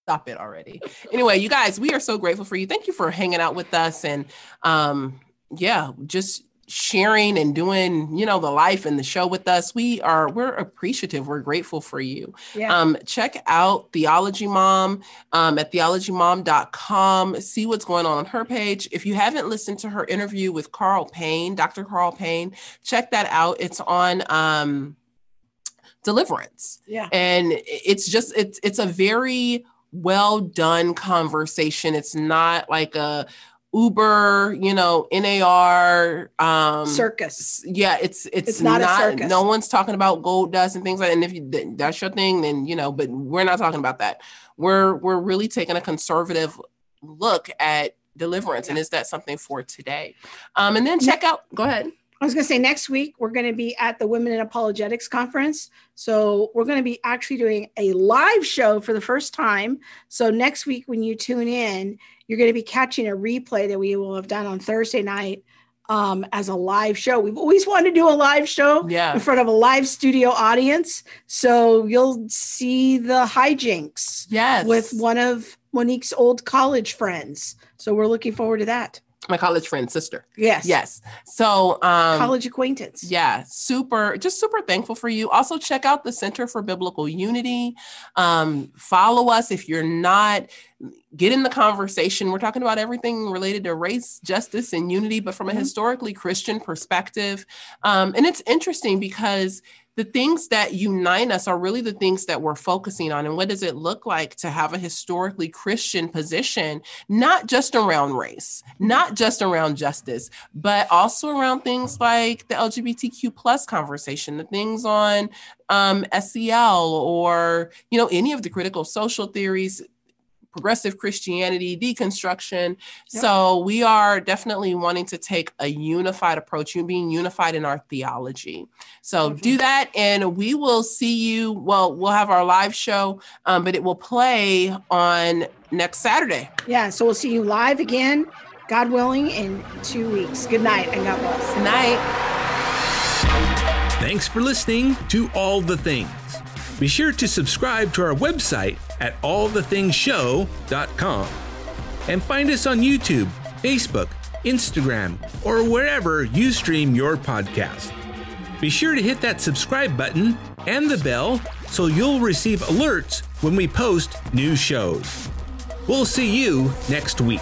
Stop it already. Anyway, you guys, we are so grateful for you. Thank you for hanging out with us and um yeah, just sharing and doing, you know, the life and the show with us. We are we're appreciative. We're grateful for you. Yeah. Um, check out Theology Mom um, at theologymom.com. See what's going on on her page. If you haven't listened to her interview with Karl Payne, Dr. Karl Payne, check that out. It's on um, Deliverance, yeah. and it's just it's it's a very well done conversation. It's not like a Uber, you know, NAR um, Circus. yeah, it's it's, It's not not. a circus. No one's talking about gold dust and things like. that. And if you that's your thing, then you know. But we're not talking about that. We're we're really taking a conservative look at deliverance, and is that something for today? Um, and then check out. Go ahead. I was going to say next week we're going to be at the Women in Apologetics conference. So we're going to be actually doing a live show for the first time. So next week when you tune in, you're going to be catching a replay that we will have done on Thursday night um, as a live show. We've always wanted to do a live show Yeah. in front of a live studio audience. So you'll see the hijinks Yes. with one of Monique's old college friends. So we're looking forward to that. My college friend sister. Yes. Yes. So um, College acquaintance. yeah super just super thankful for you also check out the center for biblical unity um, follow us if you're not get in the conversation we're talking about everything related to race justice and unity but from a Mhm. historically christian perspective um, and it's interesting because the things that unite us are really the things that we're focusing on. And what does it look like to have a historically Christian position, not just around race, not just around justice, but also around things like the LGBTQ plus conversation, the things on um, SEL or, you know, any of the critical social theories, progressive Christianity, deconstruction. Yep. So we are definitely wanting to take a unified approach, you being unified in our theology. So mm-hmm. do that, and we will see you. Well, we'll have our live show, um, but it will play on next Saturday. Yeah, so we'll see you live again, God willing, in two weeks. Good night, and God bless. Good night. Thanks for listening to All the Things. Be sure to subscribe to our website at allthingshow.com and find us on YouTube, Facebook, Instagram, or wherever you stream your podcast. Be sure to hit that subscribe button and the bell so you'll receive alerts when we post new shows. We'll see you next week.